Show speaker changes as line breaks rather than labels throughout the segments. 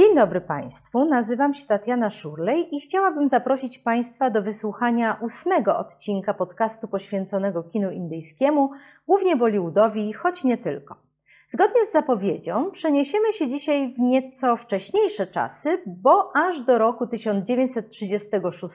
Dzień dobry Państwu, nazywam się Tatiana Szurlej i chciałabym zaprosić Państwa do wysłuchania ósmego odcinka podcastu poświęconego kinu indyjskiemu, głównie Bollywoodowi, choć nie tylko. Zgodnie z zapowiedzią przeniesiemy się dzisiaj w nieco wcześniejsze czasy, bo aż do roku 1936,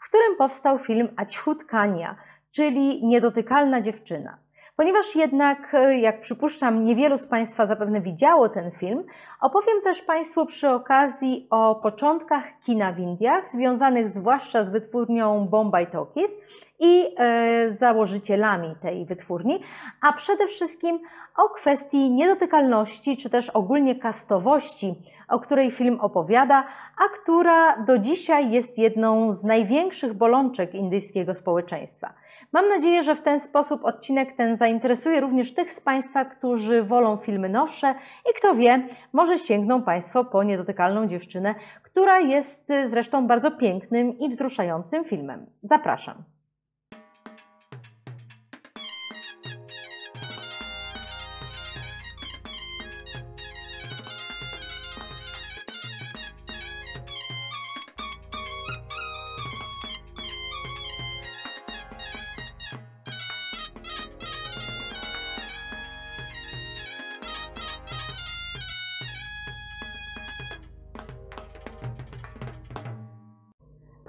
w którym powstał film Aćhut Kania, czyli Niedotykalna dziewczyna. Ponieważ jednak, e, jak przypuszczam, niewielu z Państwa zapewne widziało ten film, opowiem też Państwu przy okazji o początkach kina w Indiach, związanych zwłaszcza z wytwórnią Bombay Talkies i e, założycielami tej wytwórni, a przede wszystkim o kwestii niedotykalności, czy też ogólnie kastowości, o której film opowiada, a która do dzisiaj jest jedną z największych bolączek indyjskiego społeczeństwa. Mam nadzieję, że w ten sposób odcinek ten zainteresuje również tych z Państwa, którzy wolą filmy nowsze i kto wie, może sięgną Państwo po niedotykalną dziewczynę, która jest zresztą bardzo pięknym i wzruszającym filmem. Zapraszam.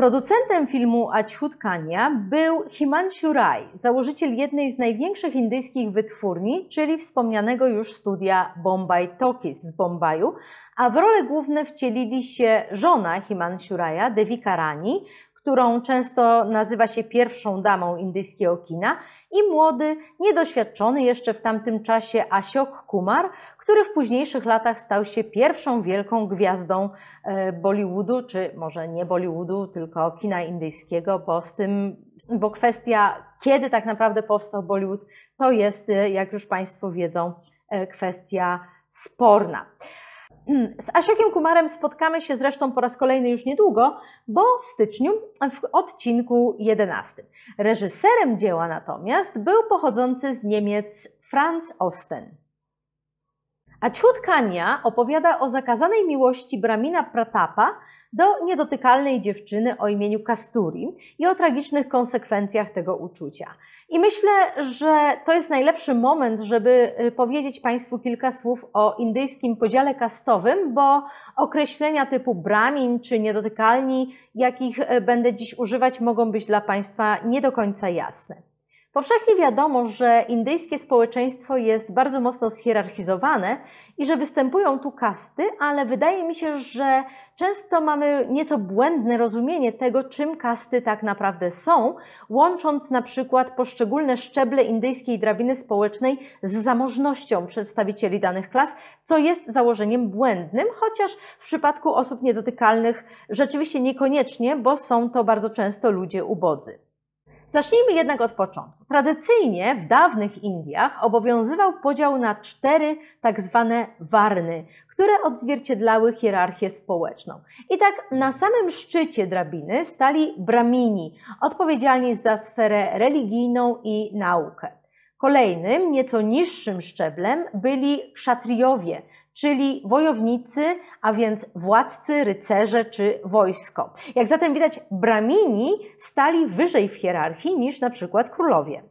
Producentem filmu Aćhut Kania był Himanshu Rai, założyciel jednej z największych indyjskich wytwórni, czyli wspomnianego już studia Bombay Talkies z Bombaju, a w role główne wcielili się żona Himanshu Raya, Devika Rani, którą często nazywa się pierwszą damą indyjskiego kina, i młody, niedoświadczony jeszcze w tamtym czasie Ashok Kumar, który w późniejszych latach stał się pierwszą wielką gwiazdą e, Bollywoodu, czy może nie Bollywoodu, tylko kina indyjskiego, bo z tym, bo kwestia, kiedy tak naprawdę powstał Bollywood, to jest, e, jak już Państwo wiedzą, e, kwestia sporna. Z Ashokiem Kumarem spotkamy się zresztą po raz kolejny już niedługo, bo w styczniu w odcinku 11. Reżyserem dzieła natomiast był pochodzący z Niemiec Franz Osten. Aćhut Kania opowiada o zakazanej miłości Bramina Pratapa do niedotykalnej dziewczyny o imieniu Kasturi i o tragicznych konsekwencjach tego uczucia. I myślę, że to jest najlepszy moment, żeby y, powiedzieć Państwu kilka słów o indyjskim podziale kastowym, bo określenia typu Brahmin czy niedotykalni, jakich y, będę dziś używać, mogą być dla Państwa nie do końca jasne. Powszechnie wiadomo, że indyjskie społeczeństwo jest bardzo mocno schierarchizowane i że występują tu kasty, ale wydaje mi się, że często mamy nieco błędne rozumienie tego, czym kasty tak naprawdę są, łącząc na przykład poszczególne szczeble indyjskiej drabiny społecznej z zamożnością przedstawicieli danych klas, co jest założeniem błędnym, chociaż w przypadku osób niedotykalnych rzeczywiście niekoniecznie, bo są to bardzo często ludzie ubodzy. Zacznijmy jednak od początku. Tradycyjnie w dawnych Indiach obowiązywał podział na cztery tak zwane warny, które odzwierciedlały hierarchię społeczną. I tak na samym szczycie drabiny stali bramini, odpowiedzialni za sferę religijną i naukę. Kolejnym, nieco niższym szczeblem byli szatriowie, czyli wojownicy, a więc władcy, rycerze czy wojsko. Jak zatem widać, bramini stali wyżej w hierarchii niż na przykład królowie.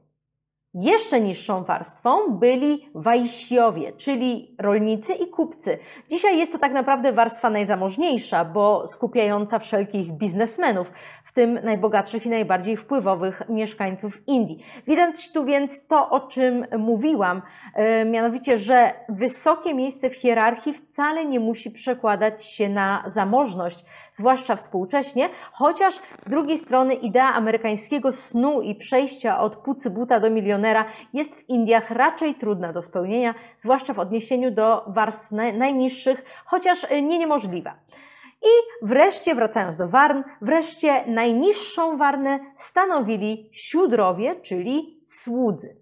Jeszcze niższą warstwą byli wajsiowie, czyli rolnicy i kupcy. Dzisiaj jest to tak naprawdę warstwa najzamożniejsza, bo skupiająca wszelkich biznesmenów, w tym najbogatszych i najbardziej wpływowych mieszkańców Indii. Widać tu więc to, o czym mówiłam, e, mianowicie, że wysokie miejsce w hierarchii wcale nie musi przekładać się na zamożność, zwłaszcza współcześnie, chociaż z drugiej strony idea amerykańskiego snu i przejścia od pucy buta do milionera jest w Indiach raczej trudna do spełnienia, zwłaszcza w odniesieniu do warstw najniższych, chociaż nie niemożliwa. I wreszcie, wracając do warn, wreszcie najniższą warnę stanowili siódrowie, czyli słudzy.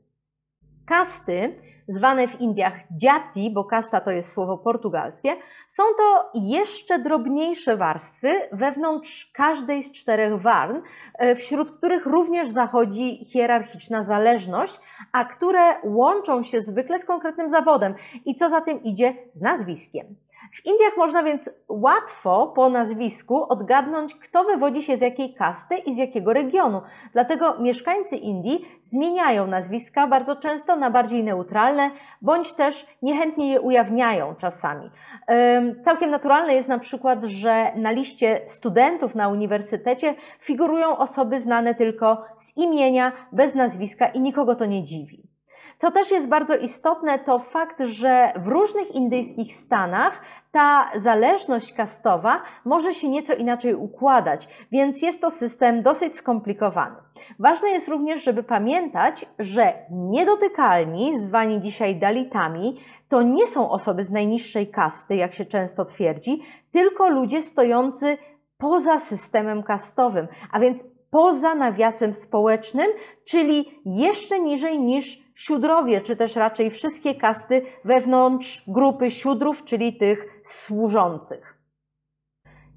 Kasty zwane w Indiach dziati, bo kasta to jest słowo portugalskie, są to jeszcze drobniejsze warstwy wewnątrz każdej z czterech warn, e, wśród których również zachodzi hierarchiczna zależność, a które łączą się zwykle z konkretnym zawodem i co za tym idzie z nazwiskiem. W Indiach można więc łatwo po nazwisku odgadnąć, kto wywodzi się z jakiej kasty i z jakiego regionu. Dlatego mieszkańcy Indii zmieniają nazwiska bardzo często na bardziej neutralne, bądź też niechętnie je ujawniają czasami. Całkiem naturalne jest na przykład, że na liście studentów na uniwersytecie figurują osoby znane tylko z imienia, bez nazwiska i nikogo to nie dziwi. Co też jest bardzo istotne, to fakt, że w różnych indyjskich stanach ta zależność kastowa może się nieco inaczej układać, więc jest to system dosyć skomplikowany. Ważne jest również, żeby pamiętać, że niedotykalni, zwani dzisiaj dalitami, to nie są osoby z najniższej kasty, jak się często twierdzi, tylko ludzie stojący poza systemem kastowym, a więc poza nawiasem społecznym, czyli jeszcze niżej niż siódrowie, czy też raczej wszystkie kasty wewnątrz grupy siódrów, czyli tych służących.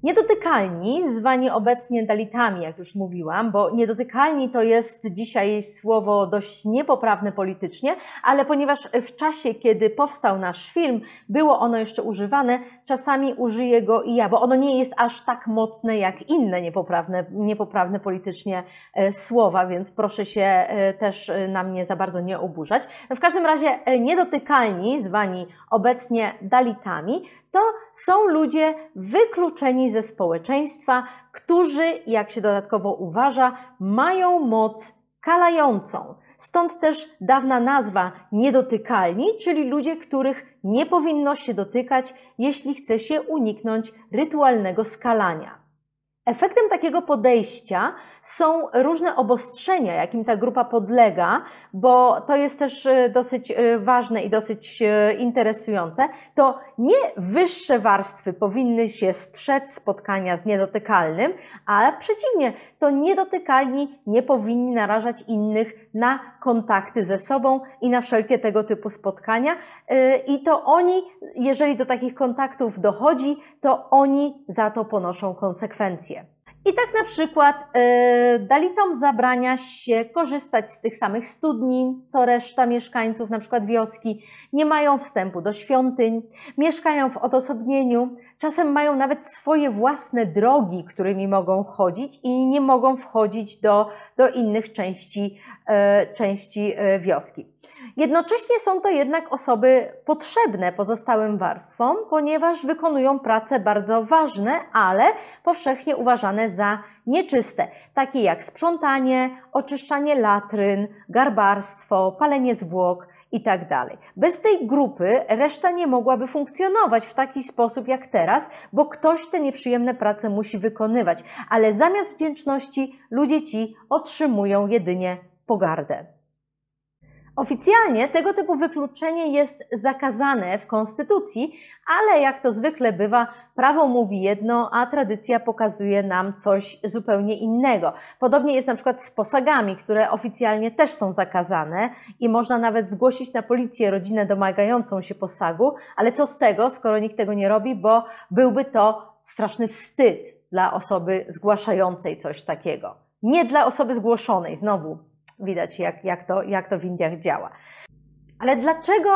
Niedotykalni, zwani obecnie dalitami, jak już mówiłam, bo niedotykalni to jest dzisiaj słowo dość niepoprawne politycznie, ale ponieważ w czasie, kiedy powstał nasz film, było ono jeszcze używane, czasami użyję go i ja, bo ono nie jest aż tak mocne jak inne niepoprawne, niepoprawne politycznie e, słowa, więc proszę się e, też e, na mnie za bardzo nie oburzać. W każdym razie niedotykalni, zwani obecnie dalitami, to są ludzie wykluczeni ze społeczeństwa, którzy, jak się dodatkowo uważa, mają moc kalającą. Stąd też dawna nazwa niedotykalni, czyli ludzie, których nie powinno się dotykać, jeśli chce się uniknąć rytualnego skalania. Efektem takiego podejścia są różne obostrzenia, jakim ta grupa podlega, bo to jest też e, dosyć e, ważne i dosyć e, interesujące. To nie wyższe warstwy powinny się strzec spotkania z niedotykalnym, ale przeciwnie, to niedotykalni nie powinni narażać innych na kontakty ze sobą i na wszelkie tego typu spotkania. I to oni, jeżeli do takich kontaktów dochodzi, to oni za to ponoszą konsekwencje. I tak na przykład yy, Dalitom zabrania się korzystać z tych samych studni, co reszta mieszkańców, na przykład wioski, nie mają wstępu do świątyń, mieszkają w odosobnieniu, czasem mają nawet swoje własne drogi, którymi mogą chodzić i nie mogą wchodzić do, do innych części, yy, części yy, wioski. Jednocześnie są to jednak osoby potrzebne pozostałym warstwom, ponieważ wykonują prace bardzo ważne, ale powszechnie uważane za nieczyste, takie jak sprzątanie, oczyszczanie latryn, garbarstwo, palenie zwłok itd. Tak Bez tej grupy reszta nie mogłaby funkcjonować w taki sposób jak teraz, bo ktoś te nieprzyjemne prace musi wykonywać, ale zamiast wdzięczności ludzie ci otrzymują jedynie pogardę. Oficjalnie tego typu wykluczenie jest zakazane w Konstytucji, ale jak to zwykle bywa, prawo mówi jedno, a tradycja pokazuje nam coś zupełnie innego. Podobnie jest na przykład z posagami, które oficjalnie też są zakazane i można nawet zgłosić na policję rodzinę domagającą się posagu, ale co z tego, skoro nikt tego nie robi, bo byłby to straszny wstyd dla osoby zgłaszającej coś takiego. Nie dla osoby zgłoszonej, znowu Widać, jak, jak, to, jak to w Indiach działa. Ale dlaczego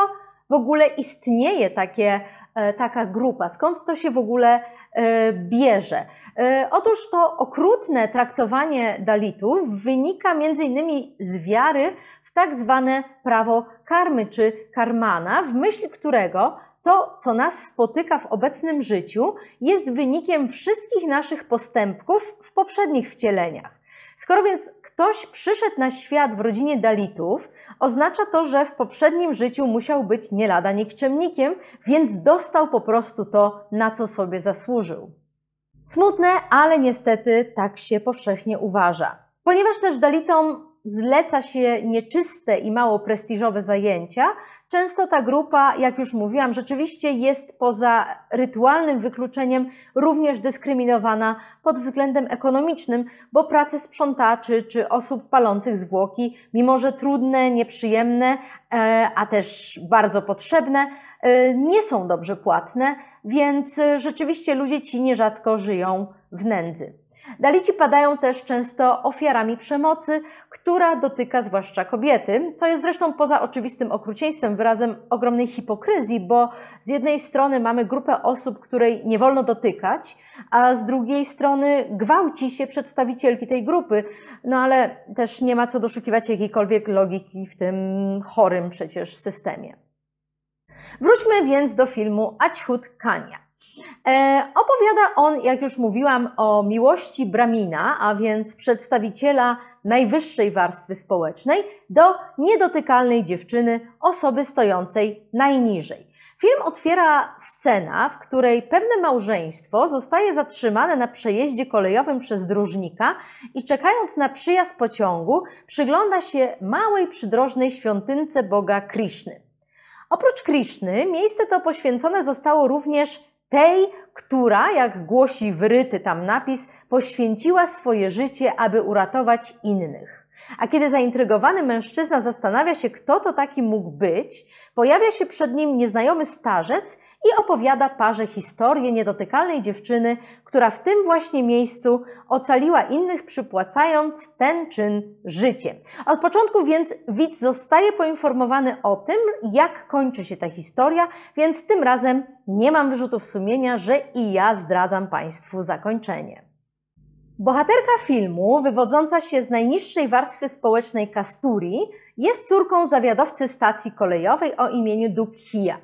w ogóle istnieje takie, e, taka grupa? Skąd to się w ogóle e, bierze? E, otóż to okrutne traktowanie Dalitów wynika innymi z wiary w tak zwane prawo karmy czy karmana, w myśl którego to, co nas spotyka w obecnym życiu, jest wynikiem wszystkich naszych postępków w poprzednich wcieleniach. Skoro więc ktoś przyszedł na świat w rodzinie Dalitów, oznacza to, że w poprzednim życiu musiał być nie lada nikczemnikiem, więc dostał po prostu to, na co sobie zasłużył. Smutne, ale niestety tak się powszechnie uważa. Ponieważ też Dalitom zleca się nieczyste i mało prestiżowe zajęcia, często ta grupa, jak już mówiłam, rzeczywiście jest poza rytualnym wykluczeniem również dyskryminowana pod względem ekonomicznym, bo prace sprzątaczy czy osób palących zwłoki, mimo że trudne, nieprzyjemne, e, a też bardzo potrzebne, e, nie są dobrze płatne, więc rzeczywiście ludzie ci nierzadko żyją w nędzy. Dalici padają też często ofiarami przemocy, która dotyka zwłaszcza kobiety, co jest zresztą poza oczywistym okrucieństwem wyrazem ogromnej hipokryzji, bo z jednej strony mamy grupę osób, której nie wolno dotykać, a z drugiej strony gwałci się przedstawicielki tej grupy. No ale też nie ma co doszukiwać jakiejkolwiek logiki w tym chorym przecież systemie. Wróćmy więc do filmu Aćhut Kania. E, opowiada on, jak już mówiłam, o miłości Bramina, a więc przedstawiciela najwyższej warstwy społecznej, do niedotykalnej dziewczyny, osoby stojącej najniżej. Film otwiera scena, w której pewne małżeństwo zostaje zatrzymane na przejeździe kolejowym przez dróżnika i czekając na przyjazd pociągu, przygląda się małej przydrożnej świątynce Boga Krishny. Oprócz Krishny, miejsce to poświęcone zostało również tej, która, jak głosi wyryty tam napis, poświęciła swoje życie, aby uratować innych. A kiedy zaintrygowany mężczyzna zastanawia się, kto to taki mógł być, pojawia się przed nim nieznajomy starzec i opowiada parze historię niedotykalnej dziewczyny, która w tym właśnie miejscu ocaliła innych, przypłacając ten czyn życiem. Od początku więc widz zostaje poinformowany o tym, jak kończy się ta historia, więc tym razem nie mam wyrzutów sumienia, że i ja zdradzam Państwu zakończenie. Bohaterka filmu, wywodząca się z najniższej warstwy społecznej Kasturi, jest córką zawiadowcy stacji kolejowej o imieniu Dukhia.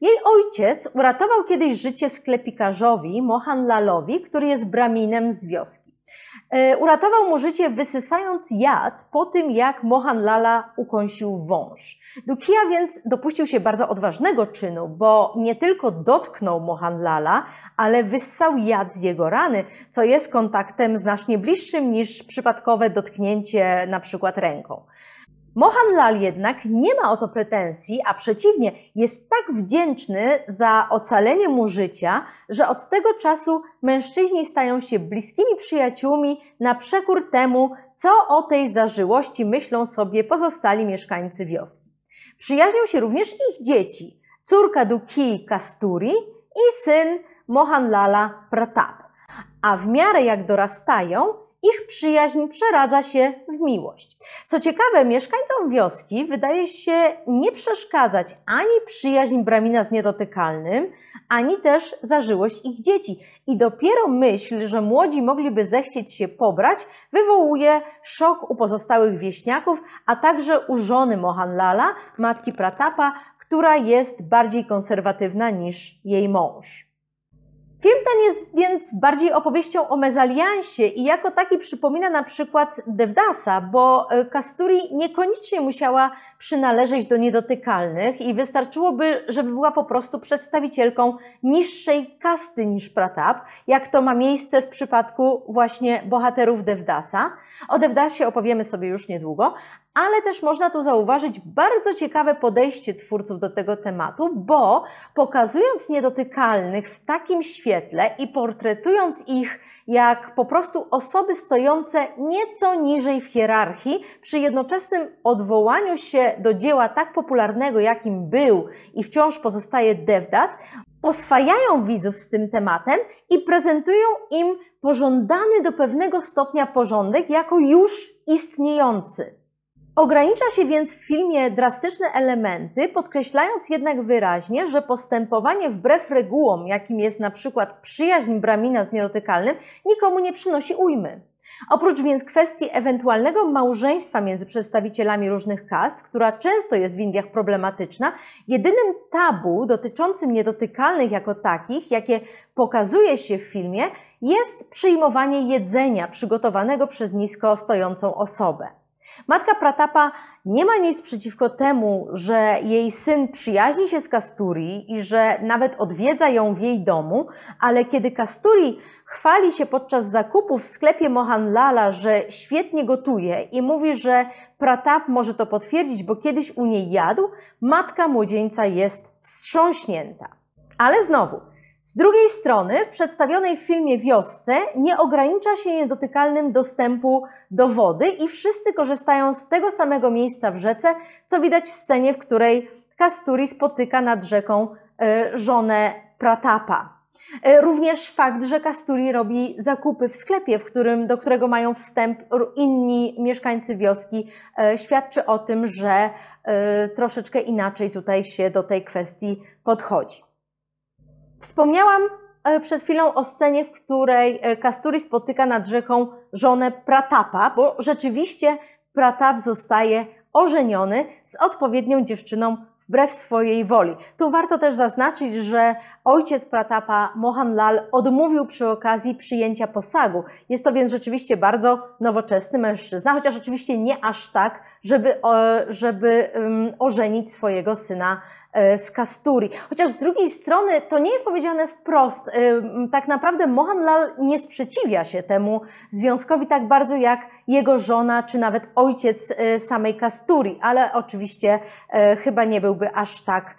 Jej ojciec uratował kiedyś życie sklepikarzowi Mohan Lalowi, który jest braminem z wioski. E, uratował mu życie wysysając jad po tym, jak Mohan Lala ukąsił wąż. Dukia więc dopuścił się bardzo odważnego czynu, bo nie tylko dotknął Mohan Lala, ale wyssał jad z jego rany, co jest kontaktem znacznie bliższym niż przypadkowe dotknięcie na przykład ręką. Mohanlal jednak nie ma o to pretensji, a przeciwnie, jest tak wdzięczny za ocalenie mu życia, że od tego czasu mężczyźni stają się bliskimi przyjaciółmi na przekór temu, co o tej zażyłości myślą sobie pozostali mieszkańcy wioski. Przyjaźnią się również ich dzieci, córka Duki Kasturi i syn Mohanlala Pratap. A w miarę jak dorastają, ich przyjaźń przeradza się w miłość. Co ciekawe, mieszkańcom wioski wydaje się nie przeszkadzać ani przyjaźń Bramina z niedotykalnym, ani też zażyłość ich dzieci. I dopiero myśl, że młodzi mogliby zechcieć się pobrać, wywołuje szok u pozostałych wieśniaków, a także u żony Mohanlala, matki Pratapa, która jest bardziej konserwatywna niż jej mąż. Film ten jest więc bardziej opowieścią o mezaliansie i jako taki przypomina na przykład Devdasa, bo Kasturi e, niekoniecznie musiała przynależeć do niedotykalnych i wystarczyłoby, żeby była po prostu przedstawicielką niższej kasty niż Pratap, jak to ma miejsce w przypadku właśnie bohaterów Devdasa. O Devdasie opowiemy sobie już niedługo, ale też można tu zauważyć bardzo ciekawe podejście twórców do tego tematu, bo pokazując niedotykalnych w takim świetle i portretując ich jak po prostu osoby stojące nieco niżej w hierarchii, przy jednoczesnym odwołaniu się do dzieła tak popularnego, jakim był i wciąż pozostaje Devdas, oswajają widzów z tym tematem i prezentują im pożądany do pewnego stopnia porządek jako już istniejący. Ogranicza się więc w filmie drastyczne elementy, podkreślając jednak wyraźnie, że postępowanie wbrew regułom, jakim jest na przykład przyjaźń Bramina z niedotykalnym, nikomu nie przynosi ujmy. Oprócz więc kwestii ewentualnego małżeństwa między przedstawicielami różnych kast, która często jest w Indiach problematyczna, jedynym tabu dotyczącym niedotykalnych jako takich, jakie pokazuje się w filmie, jest przyjmowanie jedzenia przygotowanego przez nisko stojącą osobę. Matka Pratapa nie ma nic przeciwko temu, że jej syn przyjaźni się z Kasturi i że nawet odwiedza ją w jej domu, ale kiedy Kasturi chwali się podczas zakupu w sklepie Mohanlala, że świetnie gotuje i mówi, że Pratap może to potwierdzić, bo kiedyś u niej jadł, matka młodzieńca jest wstrząśnięta. Ale znowu, z drugiej strony, w przedstawionej w filmie wiosce nie ogranicza się niedotykalnym dostępu do wody i wszyscy korzystają z tego samego miejsca w rzece, co widać w scenie, w której Kasturi spotyka nad rzeką e, żonę Pratapa. E, również fakt, że Kasturi robi zakupy w sklepie, w którym, do którego mają wstęp inni mieszkańcy wioski, e, świadczy o tym, że troszeczkę inaczej tutaj się do tej kwestii podchodzi. Wspomniałam przed chwilą o scenie, w której Kasturi spotyka nad rzeką żonę Pratapa, bo rzeczywiście Pratap zostaje ożeniony z odpowiednią dziewczyną wbrew swojej woli. Tu warto też zaznaczyć, że ojciec Pratapa Mohanlal odmówił przy okazji przyjęcia posagu. Jest to więc rzeczywiście bardzo nowoczesny mężczyzna, chociaż oczywiście nie aż tak, żeby, żeby ożenić swojego syna e, z Kasturi. Chociaż z drugiej strony to nie jest powiedziane wprost. Tak naprawdę Mohanlal nie sprzeciwia się temu związkowi tak bardzo jak jego żona, czy nawet ojciec e, samej Kasturi, ale oczywiście e, chyba nie byłby aż tak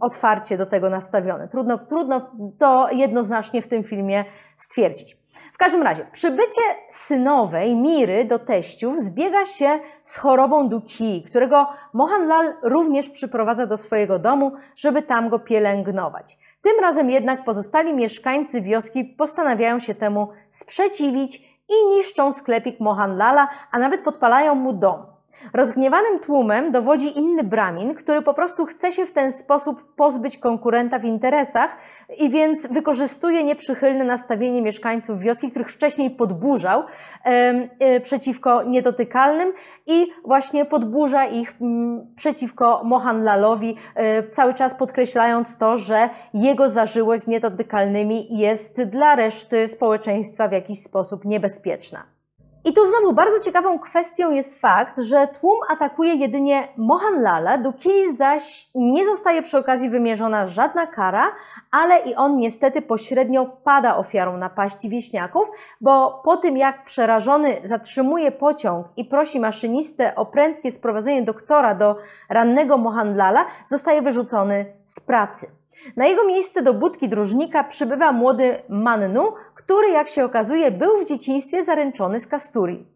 otwarcie do tego nastawiony. Trudno, trudno to jednoznacznie w tym filmie stwierdzić. W każdym razie, przybycie synowej Miry do teściów zbiega się z chorobą Duki, którego Mohanlal również przyprowadza do swojego domu, żeby tam go pielęgnować. Tym razem jednak pozostali mieszkańcy wioski postanawiają się temu sprzeciwić i niszczą sklepik Mohanlala, a nawet podpalają mu dom. Rozgniewanym tłumem dowodzi inny Bramin, który po prostu chce się w ten sposób pozbyć konkurenta w interesach i więc wykorzystuje nieprzychylne nastawienie mieszkańców wioski, których wcześniej podburzał e, przeciwko niedotykalnym i właśnie podburza ich m, przeciwko Mohanlalowi, e, cały czas podkreślając to, że jego zażyłość z niedotykalnymi jest dla reszty społeczeństwa w jakiś sposób niebezpieczna. I tu znowu bardzo ciekawą kwestią jest fakt, że tłum atakuje jedynie Mohanlala, do Kei zaś nie zostaje przy okazji wymierzona żadna kara, ale i on niestety pośrednio pada ofiarą napaści wieśniaków, bo po tym jak przerażony zatrzymuje pociąg i prosi maszynistę o prędkie sprowadzenie doktora do rannego Mohanlala, zostaje wyrzucony z pracy. Na jego miejsce do budki dróżnika przybywa młody Mannu, który, jak się okazuje, był w dzieciństwie zaręczony z Kasturi.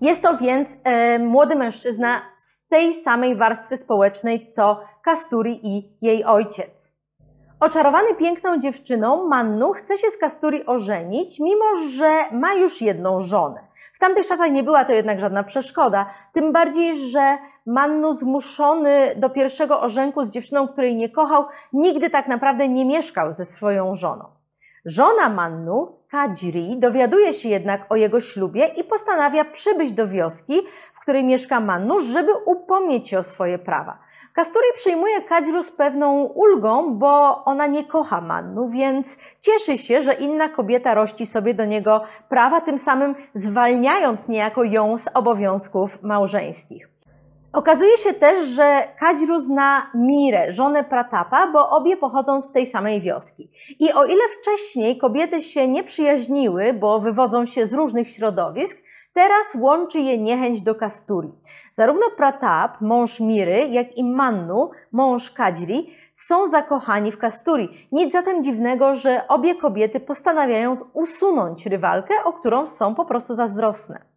Jest to więc e, młody mężczyzna z tej samej warstwy społecznej co Kasturi i jej ojciec. Oczarowany piękną dziewczyną, Mannu chce się z Kasturi ożenić, mimo że ma już jedną żonę. W tamtych czasach nie była to jednak żadna przeszkoda, tym bardziej, że Mannu zmuszony do pierwszego orzenku z dziewczyną, której nie kochał, nigdy tak naprawdę nie mieszkał ze swoją żoną. Żona Mannu, Kadziri, dowiaduje się jednak o jego ślubie i postanawia przybyć do wioski, w której mieszka Mannu, żeby upomnieć się o swoje prawa. Kasturi przyjmuje Kadziru z pewną ulgą, bo ona nie kocha Mannu, więc cieszy się, że inna kobieta rości sobie do niego prawa, tym samym zwalniając niejako ją z obowiązków małżeńskich. Okazuje się też, że Kadziru zna Mirę, żonę Pratapa, bo obie pochodzą z tej samej wioski. I o ile wcześniej kobiety się nie przyjaźniły, bo wywodzą się z różnych środowisk, teraz łączy je niechęć do Kasturi. Zarówno Pratap, mąż Miry, jak i Mannu, mąż Kadzri, są zakochani w Kasturi. Nic zatem dziwnego, że obie kobiety postanawiają usunąć rywalkę, o którą są po prostu zazdrosne.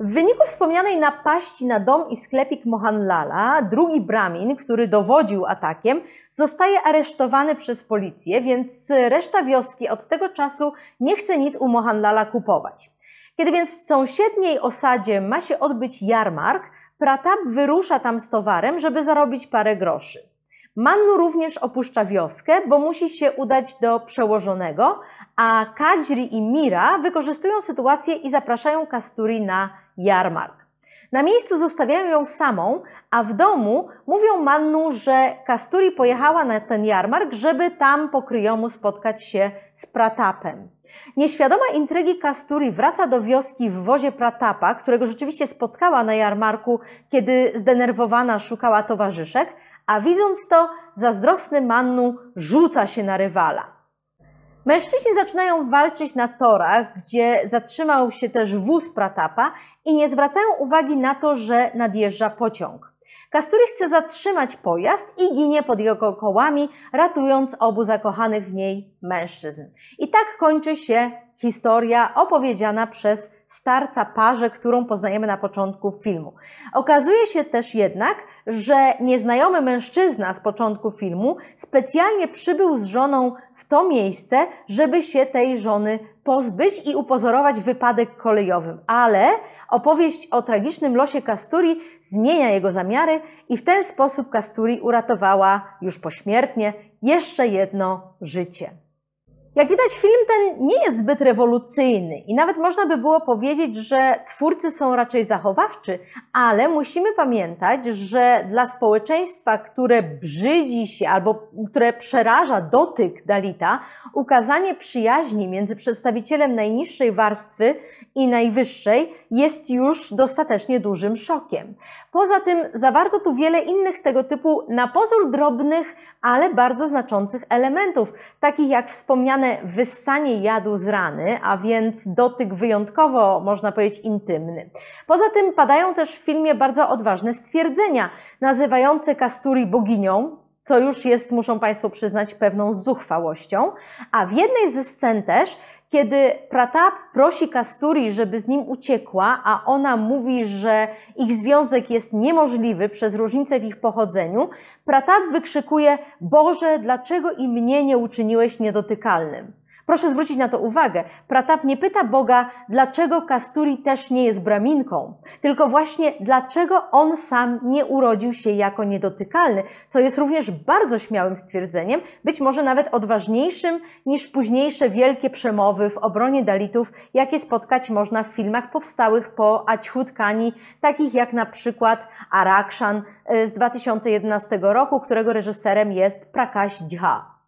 W wyniku wspomnianej napaści na dom i sklepik Mohanlala, drugi Brahmin, który dowodził atakiem, zostaje aresztowany przez policję, więc reszta wioski od tego czasu nie chce nic u Mohanlala kupować. Kiedy więc w sąsiedniej osadzie ma się odbyć jarmark, Pratap wyrusza tam z towarem, żeby zarobić parę groszy. Mannu również opuszcza wioskę, bo musi się udać do przełożonego, a Kajri i Mira wykorzystują sytuację i zapraszają Kasturi na jarmark. Na miejscu zostawiają ją samą, a w domu mówią Mannu, że Kasturi pojechała na ten jarmark, żeby tam po kryjomu spotkać się z Pratapem. Nieświadoma intrygi Kasturi wraca do wioski w wozie Pratapa, którego rzeczywiście spotkała na jarmarku, kiedy zdenerwowana szukała towarzyszek, a widząc to, zazdrosny Mannu rzuca się na rywala. Mężczyźni zaczynają walczyć na torach, gdzie zatrzymał się też wóz Pratapa i nie zwracają uwagi na to, że nadjeżdża pociąg. Kasturi chce zatrzymać pojazd i ginie pod jego kołami, ratując obu zakochanych w niej mężczyzn. I tak kończy się historia opowiedziana przez starca parze, którą poznajemy na początku filmu. Okazuje się też jednak, że nieznajomy mężczyzna z początku filmu specjalnie przybył z żoną w to miejsce, żeby się tej żony pozbyć i upozorować wypadek kolejowym. Ale opowieść o tragicznym losie Kasturi zmienia jego zamiary i w ten sposób Kasturi uratowała już pośmiertnie jeszcze jedno życie. Jak widać, film ten nie jest zbyt rewolucyjny i nawet można by było powiedzieć, że twórcy są raczej zachowawczy, ale musimy pamiętać, że dla społeczeństwa, które brzydzi się albo które przeraża dotyk Dalita, ukazanie przyjaźni między przedstawicielem najniższej warstwy i najwyższej jest już dostatecznie dużym szokiem. Poza tym zawarto tu wiele innych tego typu na pozór drobnych, ale bardzo znaczących elementów, takich jak wspomniane wyssanie jadu z rany, a więc dotyk wyjątkowo, można powiedzieć, intymny. Poza tym padają też w filmie bardzo odważne stwierdzenia, nazywające Kasturi boginią, co już jest, muszą Państwo przyznać, pewną zuchwałością. A w jednej ze scen też kiedy Pratap prosi Kasturi, żeby z nim uciekła, a ona mówi, że ich związek jest niemożliwy przez różnicę w ich pochodzeniu, Pratap wykrzykuje: Boże, dlaczego i mnie nie uczyniłeś niedotykalnym? Proszę zwrócić na to uwagę. Pratap nie pyta Boga, dlaczego Kasturi też nie jest braminką, tylko właśnie dlaczego on sam nie urodził się jako niedotykalny, co jest również bardzo śmiałym stwierdzeniem, być może nawet odważniejszym niż późniejsze wielkie przemowy w obronie Dalitów, jakie spotkać można w filmach powstałych po Achhut Kani, takich jak na przykład Arakshan e, z 2011 roku, którego reżyserem jest Prakash Jha.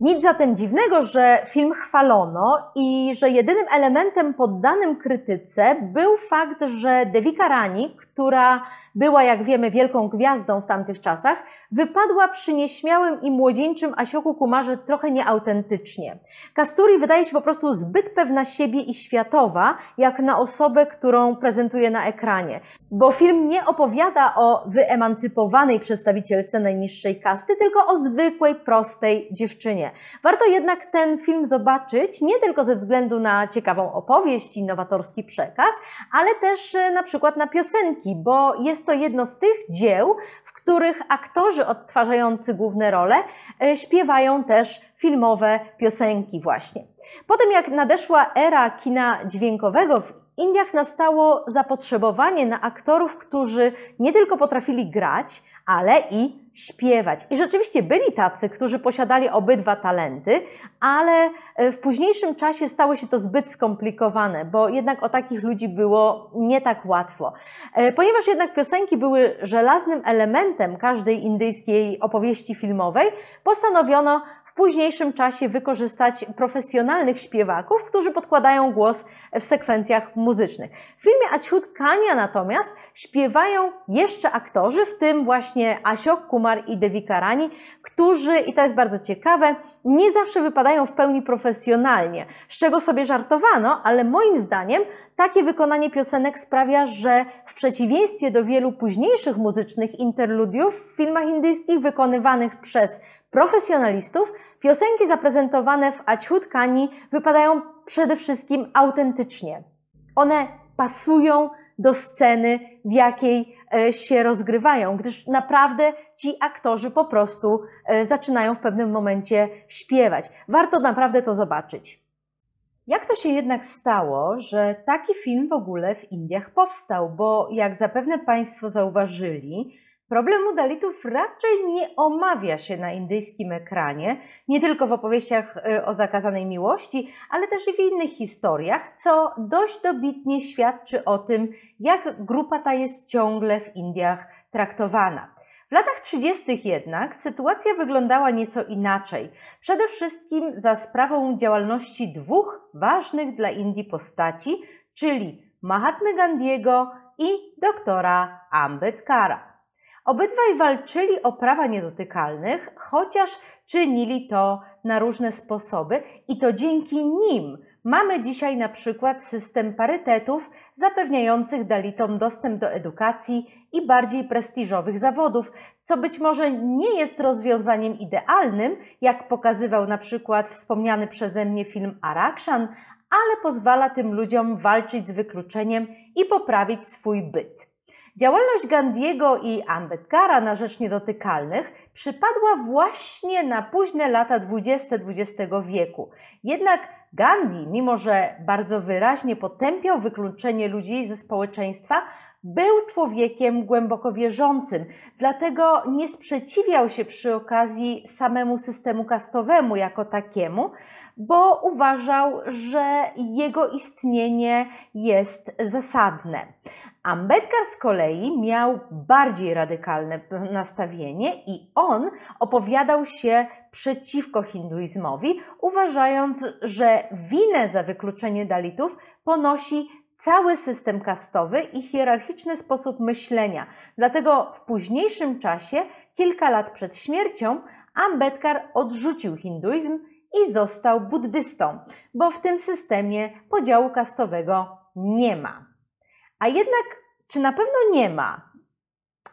Nic zatem dziwnego, że film chwalono i że jedynym elementem poddanym krytyce był fakt, że Devika Rani, która była, jak wiemy, wielką gwiazdą w tamtych czasach, wypadła przy nieśmiałym i młodzieńczym Asioku Kumarze trochę nieautentycznie. Kasturi wydaje się po prostu zbyt pewna siebie i światowa, jak na osobę, którą prezentuje na ekranie. Bo film nie opowiada o wyemancypowanej przedstawicielce najniższej kasty, tylko o zwykłej, prostej dziewczynie. Warto jednak ten film zobaczyć nie tylko ze względu na ciekawą opowieść i nowatorski przekaz, ale też e, na przykład na piosenki, bo jest to jedno z tych dzieł, w których aktorzy odtwarzający główne role e, śpiewają też filmowe piosenki właśnie. Potem jak nadeszła era kina dźwiękowego Indiach nastało zapotrzebowanie na aktorów, którzy nie tylko potrafili grać, ale i śpiewać. I rzeczywiście byli tacy, którzy posiadali obydwa talenty, ale e, w późniejszym czasie stało się to zbyt skomplikowane, bo jednak o takich ludzi było nie tak łatwo. E, ponieważ jednak piosenki były żelaznym elementem każdej indyjskiej opowieści filmowej, postanowiono późniejszym czasie wykorzystać profesjonalnych śpiewaków, którzy podkładają głos w sekwencjach muzycznych. W filmie Aciut Kania natomiast śpiewają jeszcze aktorzy, w tym właśnie Asiok Kumar i Devika Rani, którzy, i to jest bardzo ciekawe, nie zawsze wypadają w pełni profesjonalnie, z czego sobie żartowano, ale moim zdaniem takie wykonanie piosenek sprawia, że w przeciwieństwie do wielu późniejszych muzycznych interludiów w filmach indyjskich wykonywanych przez profesjonalistów, piosenki zaprezentowane w Kani wypadają przede wszystkim autentycznie. One pasują do sceny, w jakiej e, się rozgrywają, gdyż naprawdę ci aktorzy po prostu e, zaczynają w pewnym momencie śpiewać. Warto naprawdę to zobaczyć. Jak to się jednak stało, że taki film w ogóle w Indiach powstał? Bo jak zapewne Państwo zauważyli, Problemu Dalitów raczej nie omawia się na indyjskim ekranie, nie tylko w opowieściach y, o zakazanej miłości, ale też i w innych historiach, co dość dobitnie świadczy o tym, jak grupa ta jest ciągle w Indiach traktowana. W latach 30. jednak sytuacja wyglądała nieco inaczej. Przede wszystkim za sprawą działalności dwóch ważnych dla Indii postaci, czyli Mahatmy Gandhiego i doktora Ambedkara. Obydwaj walczyli o prawa niedotykalnych, chociaż czynili to na różne sposoby i to dzięki nim mamy dzisiaj na przykład system parytetów zapewniających Dalitom dostęp do edukacji i bardziej prestiżowych zawodów, co być może nie jest rozwiązaniem idealnym, jak pokazywał na przykład wspomniany przeze mnie film Arakshan, ale pozwala tym ludziom walczyć z wykluczeniem i poprawić swój byt. Działalność Gandiego i Ambedkara na rzecz niedotykalnych przypadła właśnie na późne lata XX XX wieku. Jednak Gandhi, mimo że bardzo wyraźnie potępiał wykluczenie ludzi ze społeczeństwa, był człowiekiem głęboko wierzącym, dlatego nie sprzeciwiał się przy okazji samemu systemu kastowemu jako takiemu, bo uważał, że jego istnienie jest zasadne. Ambedkar z kolei miał bardziej radykalne nastawienie i on opowiadał się przeciwko hinduizmowi, uważając, że winę za wykluczenie Dalitów ponosi cały system kastowy i hierarchiczny sposób myślenia. Dlatego w późniejszym czasie, kilka lat przed śmiercią, Ambedkar odrzucił hinduizm i został buddystą, bo w tym systemie podziału kastowego nie ma. A jednak, czy na pewno nie ma?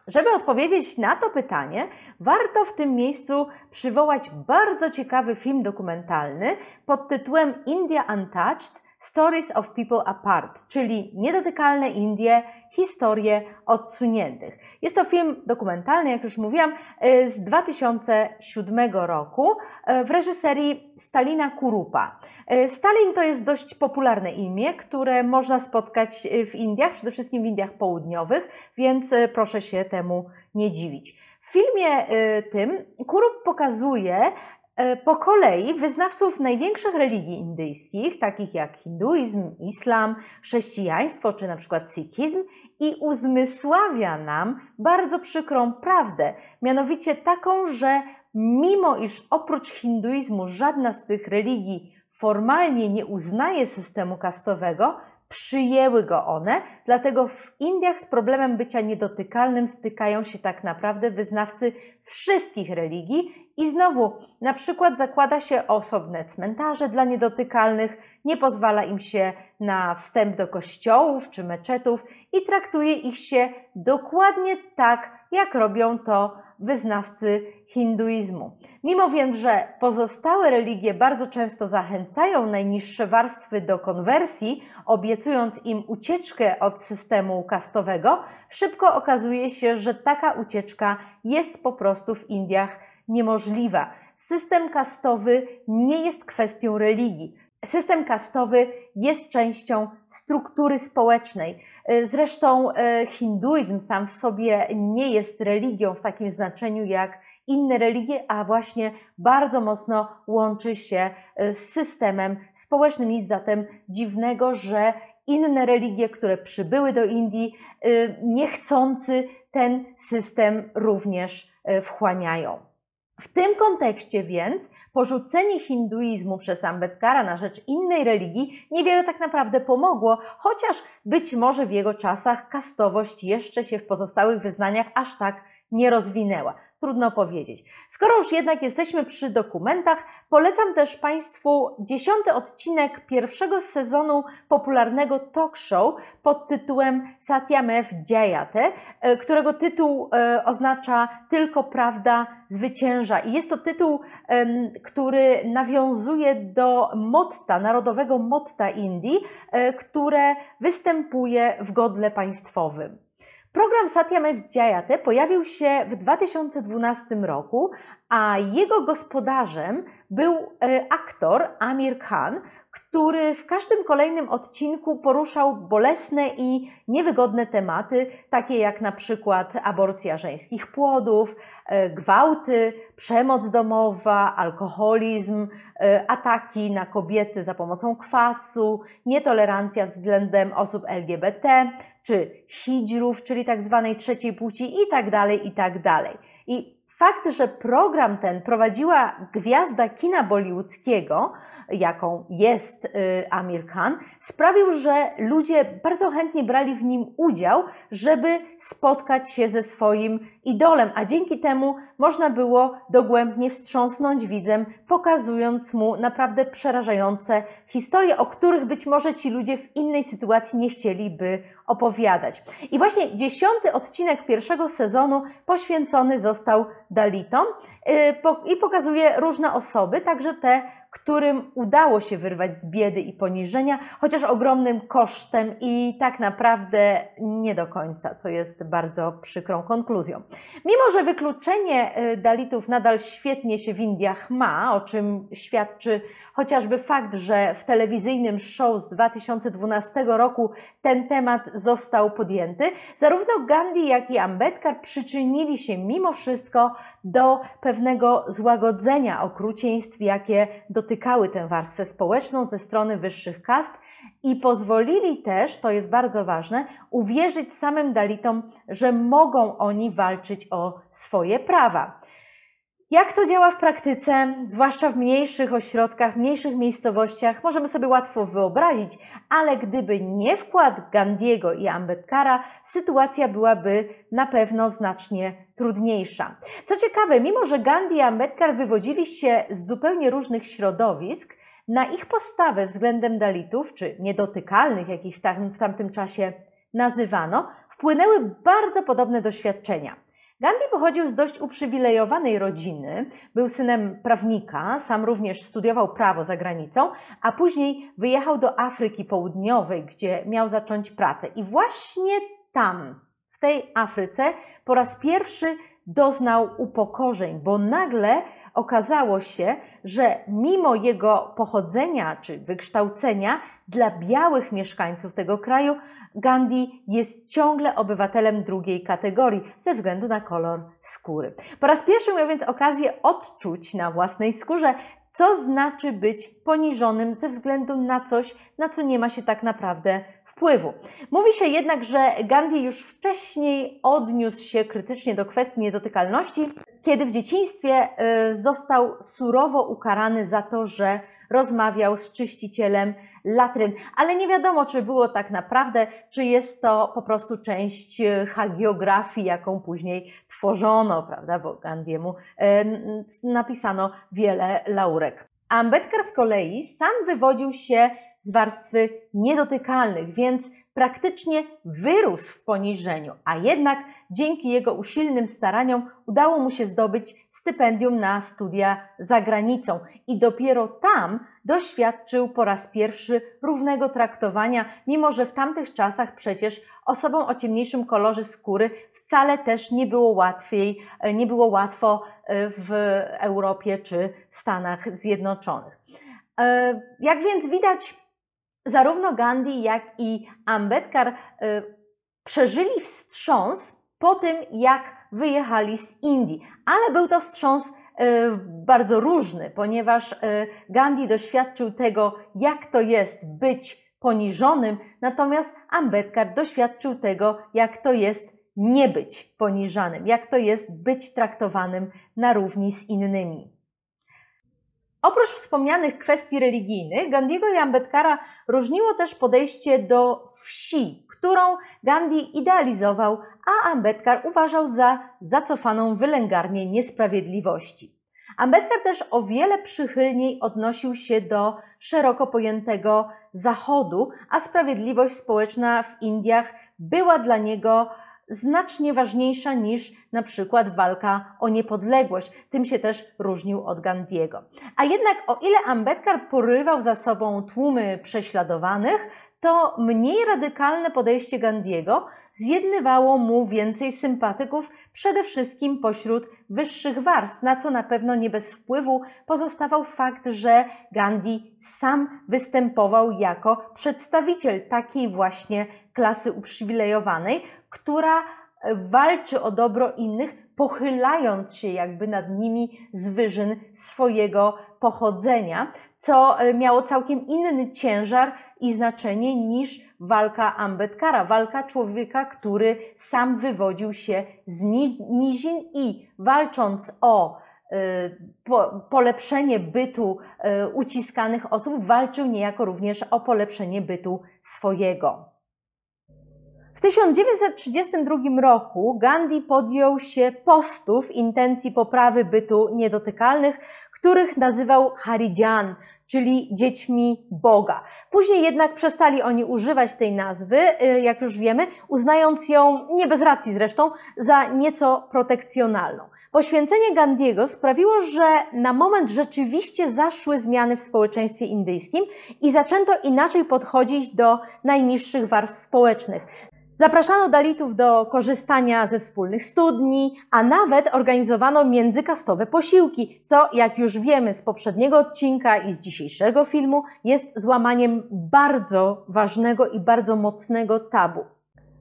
Żeby odpowiedzieć na to pytanie, warto w tym miejscu przywołać bardzo ciekawy film dokumentalny pod tytułem India Untouched Stories of People Apart, czyli Niedotykalne Indie, historie odsuniętych. Jest to film dokumentalny, jak już mówiłam, y, z 2007 roku y, w reżyserii Stalina Kurupa. Y, Stalin to jest dość popularne imię, które można spotkać w Indiach, przede wszystkim w Indiach Południowych, więc proszę się temu nie dziwić. W filmie tym Kurup pokazuje, po kolei wyznawców największych religii indyjskich, takich jak hinduizm, islam, chrześcijaństwo czy na przykład sikhizm, i uzmysławia nam bardzo przykrą prawdę, mianowicie taką, że mimo iż oprócz hinduizmu żadna z tych religii formalnie nie uznaje systemu kastowego, przyjęły go one, dlatego w Indiach z problemem bycia niedotykalnym stykają się tak naprawdę wyznawcy wszystkich religii i znowu na przykład zakłada się osobne cmentarze dla niedotykalnych, nie pozwala im się na wstęp do kościołów czy meczetów i traktuje ich się dokładnie tak, jak robią to wyznawcy hinduizmu. Mimo więc, że pozostałe religie bardzo często zachęcają najniższe warstwy do konwersji, obiecując im ucieczkę od systemu kastowego, szybko okazuje się, że taka ucieczka jest po prostu w Indiach niemożliwa. System kastowy nie jest kwestią religii. System kastowy jest częścią struktury społecznej. Zresztą e, hinduizm sam w sobie nie jest religią w takim znaczeniu jak inne religie, a właśnie bardzo mocno łączy się e, z systemem społecznym. Nic zatem dziwnego, że inne religie, które przybyły do Indii, e, niechcący ten system również wchłaniają. W tym kontekście więc porzucenie hinduizmu przez Ambedkara na rzecz innej religii niewiele tak naprawdę pomogło, chociaż być może w jego czasach kastowość jeszcze się w pozostałych wyznaniach aż tak nie rozwinęła trudno powiedzieć. Skoro już jednak jesteśmy przy dokumentach, polecam też Państwu dziesiąty odcinek pierwszego sezonu popularnego talk show pod tytułem Satyamev Jayate, e, którego tytuł e, oznacza Tylko prawda zwycięża. I jest to tytuł, który nawiązuje do motta, narodowego motta Indii, e, które występuje w godle państwowym. Program Satyam Jayate pojawił się w 2012 roku, a jego gospodarzem był e, aktor Amir Khan, który w każdym kolejnym odcinku poruszał bolesne i niewygodne tematy, takie jak na przykład aborcja żeńskich płodów, e, gwałty, przemoc domowa, alkoholizm, e, ataki na kobiety za pomocą kwasu, nietolerancja względem osób LGBT, czy hijrów, czyli tak zwanej trzeciej płci i tak dalej, i tak. I fakt, że program ten prowadziła gwiazda kina bollywoodzkiego, jaką jest y, Amir Khan, sprawił, że ludzie bardzo chętnie brali w nim udział, żeby spotkać się ze swoim idolem, a dzięki temu można było dogłębnie wstrząsnąć widzem, pokazując mu naprawdę przerażające historie, o których być może ci ludzie w innej sytuacji nie chcieliby opowiadać. I właśnie dziesiąty odcinek pierwszego sezonu poświęcony został Dalitom y, i pokazuje różne osoby, także te, którym udało się wyrwać z biedy i poniżenia, chociaż ogromnym kosztem i tak naprawdę nie do końca, co jest bardzo przykrą konkluzją. Mimo, że wykluczenie y, Dalitów nadal świetnie się w Indiach ma, o czym świadczy chociażby fakt, że w telewizyjnym show z 2012 roku ten temat został podjęty, zarówno Gandhi, jak i Ambedkar przyczynili się mimo wszystko do pewnego złagodzenia okrucieństw, jakie dotykały tę warstwę społeczną ze strony wyższych kast i pozwolili też, to jest bardzo ważne, uwierzyć samym Dalitom, że mogą oni walczyć o swoje prawa. Jak to działa w praktyce, zwłaszcza w mniejszych ośrodkach, mniejszych miejscowościach, możemy sobie łatwo wyobrazić, ale gdyby nie wkład Gandiego i Ambedkara, sytuacja byłaby na pewno znacznie trudniejsza. Co ciekawe, mimo że Gandhi i Ambedkar wywodzili się z zupełnie różnych środowisk, na ich postawę względem Dalitów, czy niedotykalnych, jak ich w, tam, w tamtym czasie nazywano, wpłynęły bardzo podobne doświadczenia. Gandhi pochodził z dość uprzywilejowanej rodziny, był synem prawnika, sam również studiował prawo za granicą, a później wyjechał do Afryki Południowej, gdzie miał zacząć pracę. I właśnie tam, w tej Afryce, po raz pierwszy doznał upokorzeń, bo nagle okazało się, że mimo jego pochodzenia czy wykształcenia, dla białych mieszkańców tego kraju Gandhi jest ciągle obywatelem drugiej kategorii ze względu na kolor skóry. Po raz pierwszy miał więc okazję odczuć na własnej skórze, co znaczy być poniżonym ze względu na coś, na co nie ma się tak naprawdę wpływu. Mówi się jednak, że Gandhi już wcześniej odniósł się krytycznie do kwestii niedotykalności, kiedy w dzieciństwie y, został surowo ukarany za to, że rozmawiał z czyścicielem latryn, ale nie wiadomo, czy było tak naprawdę, czy jest to po prostu część y, hagiografii, jaką później tworzono, prawda, bo Gandiemu e, napisano wiele laurek. Ambedkar z kolei sam wywodził się z warstwy niedotykalnych, więc praktycznie wyrósł w poniżeniu, a jednak dzięki jego usilnym staraniom udało mu się zdobyć stypendium na studia za granicą i dopiero tam doświadczył po raz pierwszy równego traktowania, mimo że w tamtych czasach przecież osobom o ciemniejszym kolorze skóry wcale też nie było łatwiej, nie było łatwo e, w Europie czy Stanach Zjednoczonych. E, jak więc widać, zarówno Gandhi, jak i Ambedkar y, przeżyli wstrząs po tym, jak wyjechali z Indii. Ale był to wstrząs y, bardzo różny, ponieważ y, Gandhi doświadczył tego, jak to jest być poniżonym, natomiast Ambedkar doświadczył tego, jak to jest nie być poniżanym, jak to jest być traktowanym na równi z innymi. Oprócz wspomnianych kwestii religijnych, Gandhiego i Ambedkara różniło też podejście do wsi, którą Gandhi idealizował, a Ambedkar uważał za zacofaną wylęgarnię niesprawiedliwości. Ambedkar też o wiele przychylniej odnosił się do szeroko pojętego Zachodu, a sprawiedliwość społeczna w Indiach była dla niego znacznie ważniejsza niż na przykład walka o niepodległość. Tym się też różnił od Gandiego. A jednak o ile Ambedkar porywał za sobą tłumy prześladowanych, to mniej radykalne podejście Gandiego zjednywało mu więcej sympatyków, przede wszystkim pośród wyższych warstw, na co na pewno nie bez wpływu pozostawał fakt, że Gandhi sam występował jako przedstawiciel takiej właśnie klasy uprzywilejowanej, która e, walczy o dobro innych, pochylając się jakby nad nimi z wyżyn swojego pochodzenia, co e, miało całkiem inny ciężar i znaczenie niż walka Ambetkara, walka człowieka, który sam wywodził się z nizin i walcząc o e, polepszenie bytu uciskanych osób, walczył niejako również o polepszenie bytu swojego. W 1932 roku Gandhi podjął się postów intencji poprawy bytu niedotykalnych, których nazywał Haridjan, czyli dziećmi Boga. Później jednak przestali oni używać tej nazwy, y, jak już wiemy, uznając ją, nie bez racji zresztą, za nieco protekcjonalną. Poświęcenie Gandiego sprawiło, że na moment rzeczywiście zaszły zmiany w społeczeństwie indyjskim i zaczęto inaczej podchodzić do najniższych warstw społecznych. Zapraszano Dalitów do korzystania ze wspólnych studni, a nawet organizowano międzykastowe posiłki, co, jak już wiemy z poprzedniego odcinka i z dzisiejszego filmu, jest złamaniem bardzo ważnego i bardzo mocnego tabu.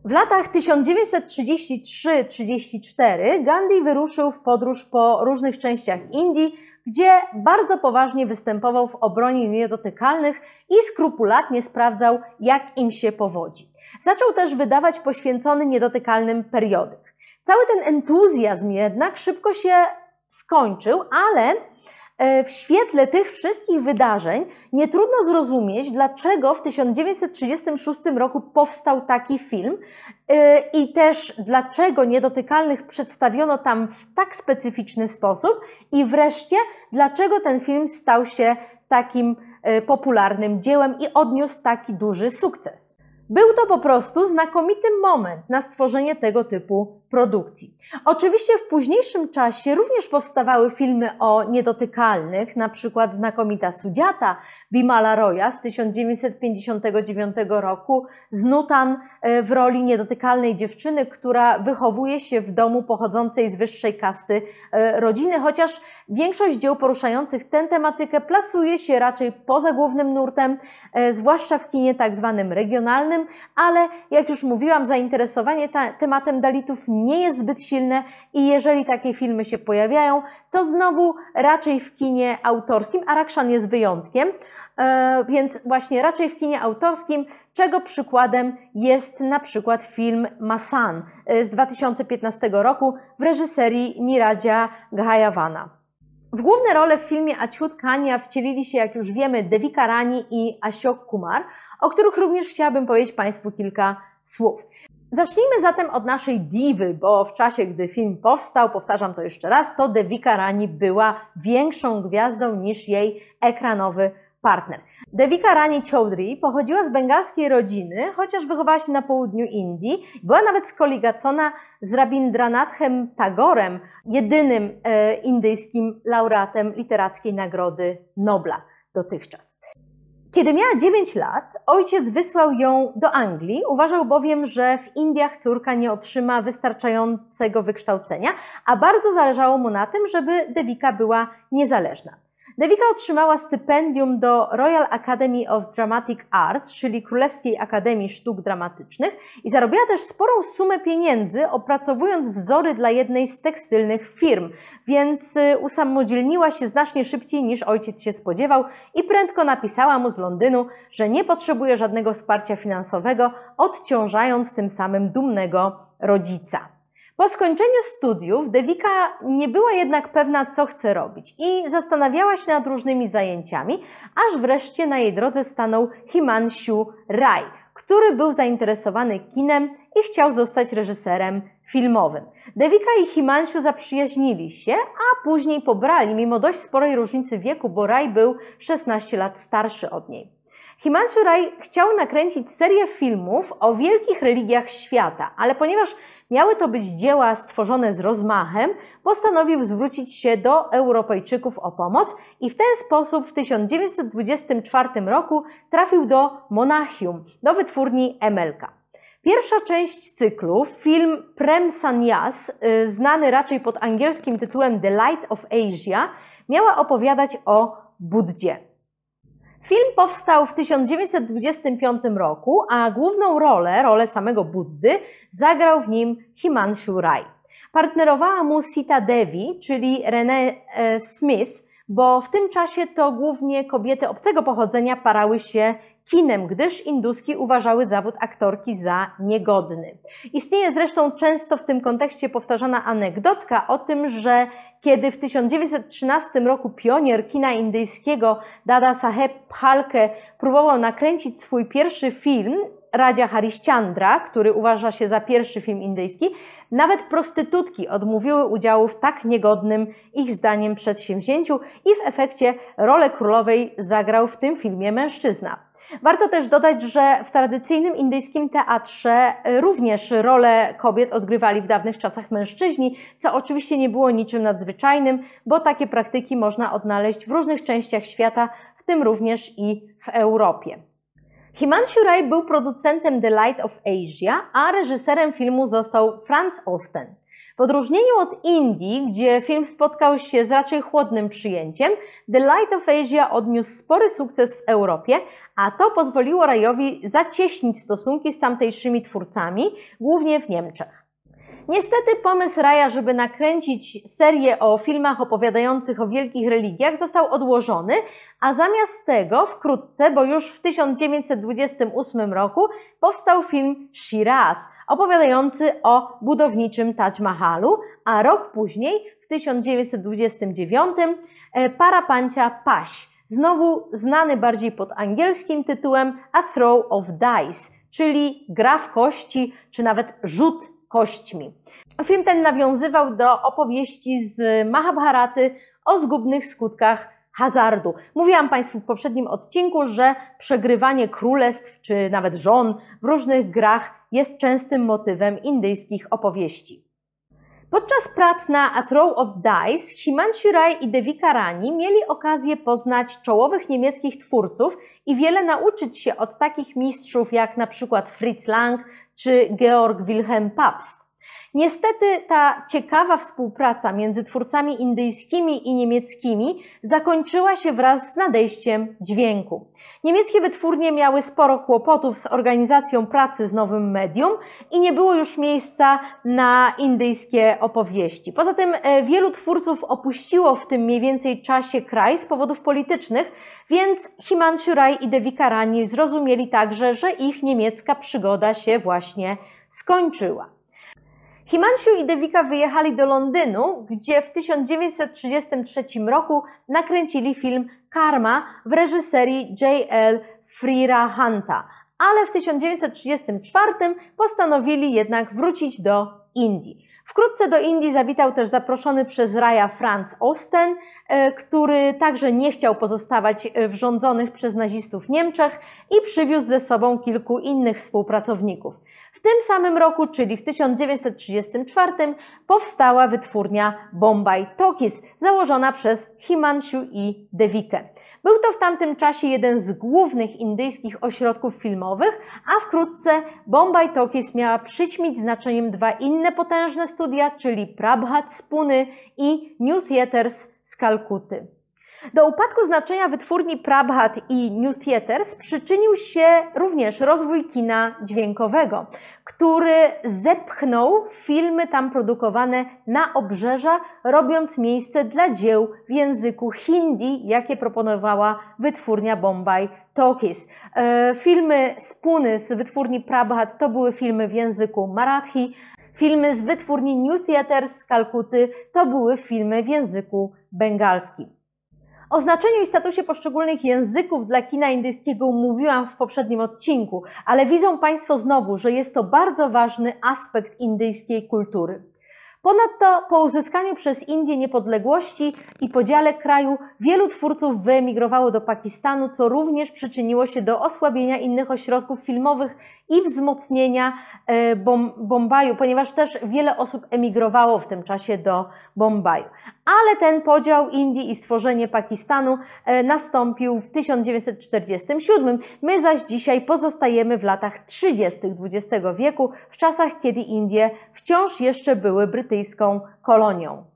W latach 1933-34 Gandhi wyruszył w podróż po różnych częściach Indii, gdzie bardzo poważnie występował w obronie niedotykalnych i skrupulatnie sprawdzał, jak im się powodzi. Zaczął też wydawać poświęcony niedotykalnym periodyk. Cały ten entuzjazm jednak szybko się skończył, ale w świetle tych wszystkich wydarzeń nie trudno zrozumieć, dlaczego w 1936 roku powstał taki film e, i też dlaczego niedotykalnych przedstawiono tam w tak specyficzny sposób i wreszcie dlaczego ten film stał się takim e, popularnym dziełem i odniósł taki duży sukces. Był to po prostu znakomity moment na stworzenie tego typu produkcji. Oczywiście w późniejszym czasie również powstawały filmy o niedotykalnych, na przykład znakomita Sudziata Bimala Roya z 1959 roku, z Nutan e, w roli niedotykalnej dziewczyny, która wychowuje się w domu pochodzącej z wyższej kasty e, rodziny, chociaż większość dzieł poruszających tę tematykę plasuje się raczej poza głównym nurtem, e, zwłaszcza w kinie tak zwanym regionalnym, ale jak już mówiłam, zainteresowanie tematem Dalitów nie jest zbyt silne i jeżeli takie filmy się pojawiają, to znowu raczej w kinie autorskim, a Rakshan jest wyjątkiem, e, więc właśnie raczej w kinie autorskim, czego przykładem jest na przykład film Masan e, z 2015 roku w reżyserii Niradzia Ghayawana. W główne role w filmie Aciut Kania wcielili się, jak już wiemy, Devika Rani i Ashok Kumar, o których również chciałabym powiedzieć Państwu kilka słów. Zacznijmy zatem od naszej diwy, bo w czasie, gdy film powstał, powtarzam to jeszcze raz, to Devika Rani była większą gwiazdą niż jej ekranowy partner. Devika Rani Chowdhury pochodziła z bengalskiej rodziny, chociaż wychowała się na południu Indii. Była nawet skoligacona z Rabindranathem Tagorem, jedynym e, indyjskim laureatem literackiej nagrody Nobla dotychczas. Kiedy miała 9 lat, ojciec wysłał ją do Anglii, uważał bowiem, że w Indiach córka nie otrzyma wystarczającego wykształcenia, a bardzo zależało mu na tym, żeby Devika była niezależna. Devika otrzymała stypendium do Royal Academy of Dramatic Arts, czyli Królewskiej Akademii Sztuk Dramatycznych i zarobiła też sporą sumę pieniędzy, opracowując wzory dla jednej z tekstylnych firm, więc y, usamodzielniła się znacznie szybciej niż ojciec się spodziewał i prędko napisała mu z Londynu, że nie potrzebuje żadnego wsparcia finansowego, odciążając tym samym dumnego rodzica. Po skończeniu studiów Devika nie była jednak pewna, co chce robić i zastanawiała się nad różnymi zajęciami, aż wreszcie na jej drodze stanął Himanshu Rai, który był zainteresowany kinem i chciał zostać reżyserem filmowym. Devika i Himanshu zaprzyjaźnili się, a później pobrali, mimo dość sporej różnicy wieku, bo Rai był 16 lat starszy od niej. Himanshu Rai chciał nakręcić serię filmów o wielkich religiach świata, ale ponieważ miały to być dzieła stworzone z rozmachem, postanowił zwrócić się do Europejczyków o pomoc i w ten sposób w 1924 roku trafił do Monachium, do wytwórni Emelka. Pierwsza część cyklu, film Prem Sanyas, y, znany raczej pod angielskim tytułem The Light of Asia, miała opowiadać o Buddzie. Film powstał w 1925 roku, a główną rolę, rolę samego Buddy, zagrał w nim Himanshu Rai. Partnerowała mu Sita Devi, czyli Renee e, Smith, bo w tym czasie to głównie kobiety obcego pochodzenia parały się kinem, gdyż induski uważały zawód aktorki za niegodny. Istnieje zresztą często w tym kontekście powtarzana anegdotka o tym, że kiedy w 1913 roku pionier kina indyjskiego Dada Saheb Phalke próbował nakręcić swój pierwszy film, Radzia Harishchandra, który uważa się za pierwszy film indyjski, nawet prostytutki odmówiły udziału w tak niegodnym ich zdaniem przedsięwzięciu i w efekcie rolę królowej zagrał w tym filmie mężczyzna. Warto też dodać, że w tradycyjnym indyjskim teatrze również rolę kobiet odgrywali w dawnych czasach mężczyźni, co oczywiście nie było niczym nadzwyczajnym, bo takie praktyki można odnaleźć w różnych częściach świata, w tym również i w Europie. Himanshu Rai był producentem The Light of Asia, a reżyserem filmu został Franz Osten. W odróżnieniu od Indii, gdzie film spotkał się z raczej chłodnym przyjęciem, The Light of Asia odniósł spory sukces w Europie, a to pozwoliło Rajowi zacieśnić stosunki z tamtejszymi twórcami, głównie w Niemczech. Niestety pomysł Raja, żeby nakręcić serię o filmach opowiadających o wielkich religiach został odłożony, a zamiast tego wkrótce, bo już w 1928 roku powstał film Shiraz, opowiadający o budowniczym Taj Mahalu, a rok później, w 1929, e, Parapancia Paś, znowu znany bardziej pod angielskim tytułem A Throw of Dice, czyli gra w kości, czy nawet rzut kośćmi. Film ten nawiązywał do opowieści z Mahabharaty o zgubnych skutkach hazardu. Mówiłam Państwu w poprzednim odcinku, że przegrywanie królestw czy nawet żon w różnych grach jest częstym motywem indyjskich opowieści. Podczas prac na A Throw of Dice Himanshu Rai i Devika Rani mieli okazję poznać czołowych niemieckich twórców i wiele nauczyć się od takich mistrzów jak na przykład Fritz Lang czy Georg Wilhelm Pabst. Niestety ta ciekawa współpraca między twórcami indyjskimi i niemieckimi zakończyła się wraz z nadejściem dźwięku. Niemieckie wytwórnie miały sporo kłopotów z organizacją pracy z nowym medium i nie było już miejsca na indyjskie opowieści. Poza tym e, wielu twórców opuściło w tym mniej więcej czasie kraj z powodów politycznych, więc Himanshu Rai i Devika Rani zrozumieli także, że ich niemiecka przygoda się właśnie skończyła. Himanshu i Devika wyjechali do Londynu, gdzie w 1933 roku nakręcili film Karma w reżyserii J.L. Freera Hunta, ale w 1934 postanowili jednak wrócić do Indii. Wkrótce do Indii zawitał też zaproszony przez Raja Franz Osten, e, który także nie chciał pozostawać w rządzonych przez nazistów Niemczech i przywiózł ze sobą kilku innych współpracowników. W tym samym roku, czyli w 1934, powstała wytwórnia Bombay Talkies, założona przez Himanshu i Devikę. Był to w tamtym czasie jeden z głównych indyjskich ośrodków filmowych, a wkrótce Bombay Talkies miała przyćmić znaczeniem dwa inne potężne studia, czyli Prabhat z Puny i New Theatres z Kalkuty. Do upadku znaczenia wytwórni Prabhat i New Theaters przyczynił się również rozwój kina dźwiękowego, który zepchnął filmy tam produkowane na obrzeża, robiąc miejsce dla dzieł w języku hindi, jakie proponowała wytwórnia Bombay Talkies. E, filmy z Puny z wytwórni Prabhat to były filmy w języku marathi, Filmy z wytwórni New Theaters z Kalkuty to były filmy w języku bengalskim. O znaczeniu i statusie poszczególnych języków dla kina indyjskiego mówiłam w poprzednim odcinku, ale widzą Państwo znowu, że jest to bardzo ważny aspekt indyjskiej kultury. Ponadto po uzyskaniu przez Indię niepodległości i podziale kraju wielu twórców wyemigrowało do Pakistanu, co również przyczyniło się do osłabienia innych ośrodków filmowych i wzmocnienia e, Bombaju, ponieważ też wiele osób emigrowało w tym czasie do Bombaju. Ale ten podział Indii i stworzenie Pakistanu e, nastąpił w 1947. My zaś dzisiaj pozostajemy w latach 30. XX wieku, w czasach, kiedy Indie wciąż jeszcze były brytyjską kolonią.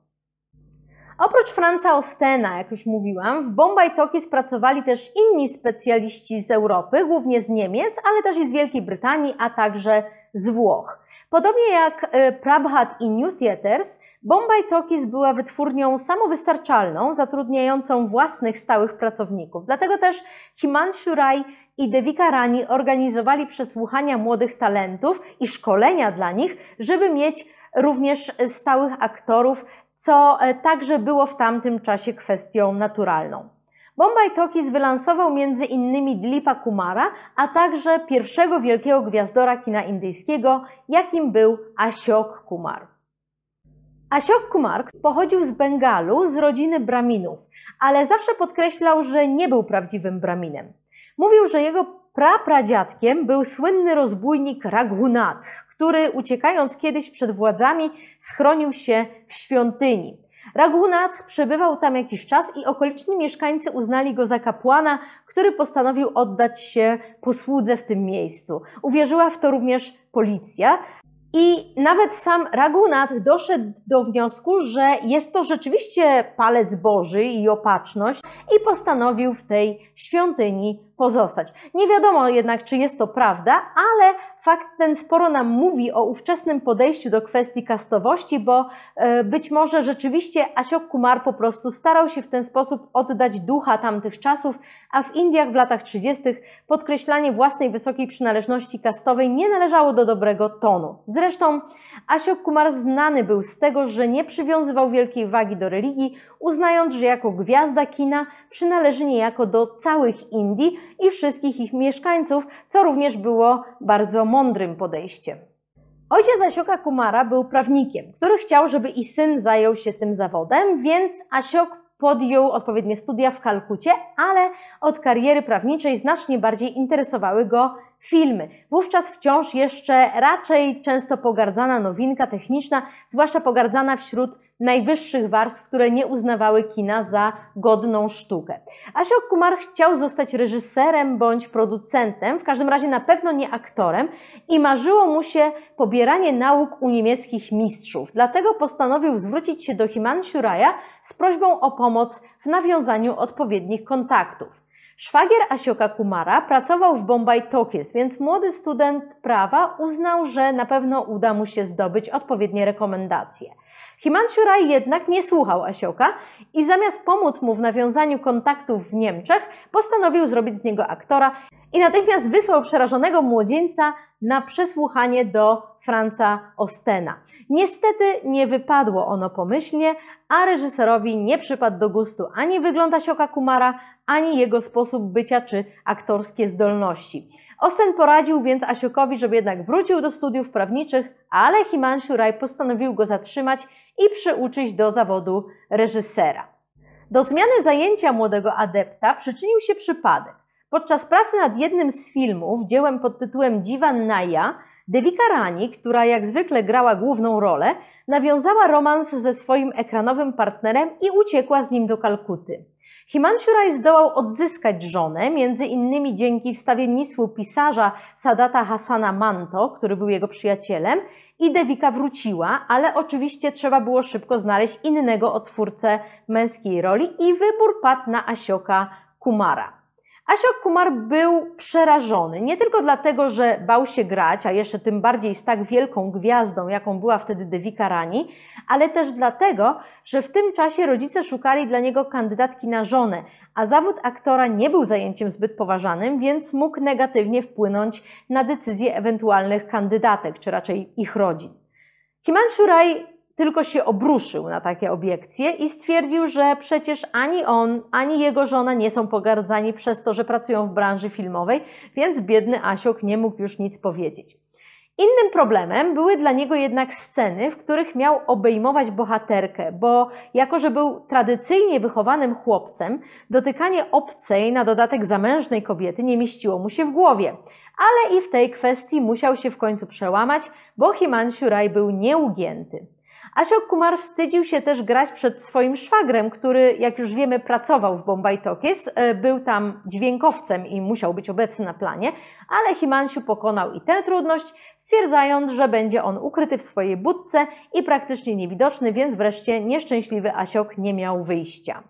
Oprócz Franca Ostena, jak już mówiłam, w Bombay Talkies pracowali też inni specjaliści z Europy, głównie z Niemiec, ale też i z Wielkiej Brytanii, a także z Włoch. Podobnie jak e, Prabhat i New Theaters, Bombay Talkies była wytwórnią samowystarczalną, zatrudniającą własnych stałych pracowników. Dlatego też Himanshu Rai i Devika Rani organizowali przesłuchania młodych talentów i szkolenia dla nich, żeby mieć również stałych aktorów, co e, także było w tamtym czasie kwestią naturalną. Bombay Talkies wylansował między innymi Dilipa Kumara, a także pierwszego wielkiego gwiazdora kina indyjskiego, jakim był Ashok Kumar. Ashok Kumar pochodził z Bengalu, z rodziny Braminów, ale zawsze podkreślał, że nie był prawdziwym Braminem. Mówił, że jego prapradziadkiem był słynny rozbójnik Raghunath, który uciekając kiedyś przed władzami schronił się w świątyni. Raghunath przebywał tam jakiś czas i okoliczni mieszkańcy uznali go za kapłana, który postanowił oddać się posłudze w tym miejscu. Uwierzyła w to również policja, i nawet sam Ragunat doszedł do wniosku, że jest to rzeczywiście palec Boży i opatrzność i postanowił w tej świątyni pozostać. Nie wiadomo jednak, czy jest to prawda, ale fakt ten sporo nam mówi o ówczesnym podejściu do kwestii kastowości, bo e, być może rzeczywiście Asiok Kumar po prostu starał się w ten sposób oddać ducha tamtych czasów, a w Indiach w latach 30. podkreślanie własnej wysokiej przynależności kastowej nie należało do dobrego tonu. Zresztą Asiok Kumar znany był z tego, że nie przywiązywał wielkiej wagi do religii, uznając, że jako gwiazda kina przynależy niejako do całych Indii i wszystkich ich mieszkańców, co również było bardzo mądrym podejściem. Ojciec Asioka Kumara był prawnikiem, który chciał, żeby i syn zajął się tym zawodem, więc Asiok podjął odpowiednie studia w Kalkucie, ale od kariery prawniczej znacznie bardziej interesowały go filmy. Wówczas wciąż jeszcze raczej często pogardzana nowinka techniczna, zwłaszcza pogardzana wśród najwyższych warstw, które nie uznawały kina za godną sztukę. Ashok Kumar chciał zostać reżyserem bądź producentem, w każdym razie na pewno nie aktorem i marzyło mu się pobieranie nauk u niemieckich mistrzów. Dlatego postanowił zwrócić się do Himanshu Raya z prośbą o pomoc w nawiązaniu odpowiednich kontaktów. Szwagier Asioka Kumara pracował w Bombay Talkies, więc młody student prawa uznał, że na pewno uda mu się zdobyć odpowiednie rekomendacje. Himanshu Rai jednak nie słuchał Asioka i zamiast pomóc mu w nawiązaniu kontaktów w Niemczech, postanowił zrobić z niego aktora i natychmiast wysłał przerażonego młodzieńca na przesłuchanie do Franza Ostena. Niestety nie wypadło ono pomyślnie, a reżyserowi nie przypadł do gustu ani wygląd Asioka Kumara, ani jego sposób bycia czy aktorskie zdolności. Osten poradził więc Asiokowi, żeby jednak wrócił do studiów prawniczych, ale Himanshu Rai postanowił go zatrzymać i przyuczyć do zawodu reżysera. Do zmiany zajęcia młodego adepta przyczynił się przypadek. Podczas pracy nad jednym z filmów, dziełem pod tytułem Divan Naya, Devika Rani, która jak zwykle grała główną rolę, nawiązała romans ze swoim ekranowym partnerem i uciekła z nim do Kalkuty. Himanshu Rai zdołał odzyskać żonę, między innymi dzięki wstawiennictwu pisarza Sadata Hasana Manto, który był jego przyjacielem, i Devika wróciła, ale oczywiście trzeba było szybko znaleźć innego otwórcę męskiej roli i wybór padł na Asioka Kumara. Ashok Kumar był przerażony, nie tylko dlatego, że bał się grać, a jeszcze tym bardziej z tak wielką gwiazdą, jaką była wtedy Devika Rani, ale też dlatego, że w tym czasie rodzice szukali dla niego kandydatki na żonę, a zawód aktora nie był zajęciem zbyt poważanym, więc mógł negatywnie wpłynąć na decyzje ewentualnych kandydatek, czy raczej ich rodzin. Himanshu Rai tylko się obruszył na takie obiekcje i stwierdził, że przecież ani on, ani jego żona nie są pogardzani przez to, że pracują w branży filmowej, więc biedny Asiok nie mógł już nic powiedzieć. Innym problemem były dla niego jednak sceny, w których miał obejmować bohaterkę, bo jako, że był tradycyjnie wychowanym chłopcem, dotykanie obcej, na dodatek zamężnej kobiety nie mieściło mu się w głowie. Ale i w tej kwestii musiał się w końcu przełamać, bo Himanshu Rai był nieugięty. Ashok Kumar wstydził się też grać przed swoim szwagrem, który, jak już wiemy, pracował w Bombay Talkies, e, był tam dźwiękowcem i musiał być obecny na planie, ale Himanshu pokonał i tę trudność, stwierdzając, że będzie on ukryty w swojej budce i praktycznie niewidoczny, więc wreszcie nieszczęśliwy Asiok nie miał wyjścia.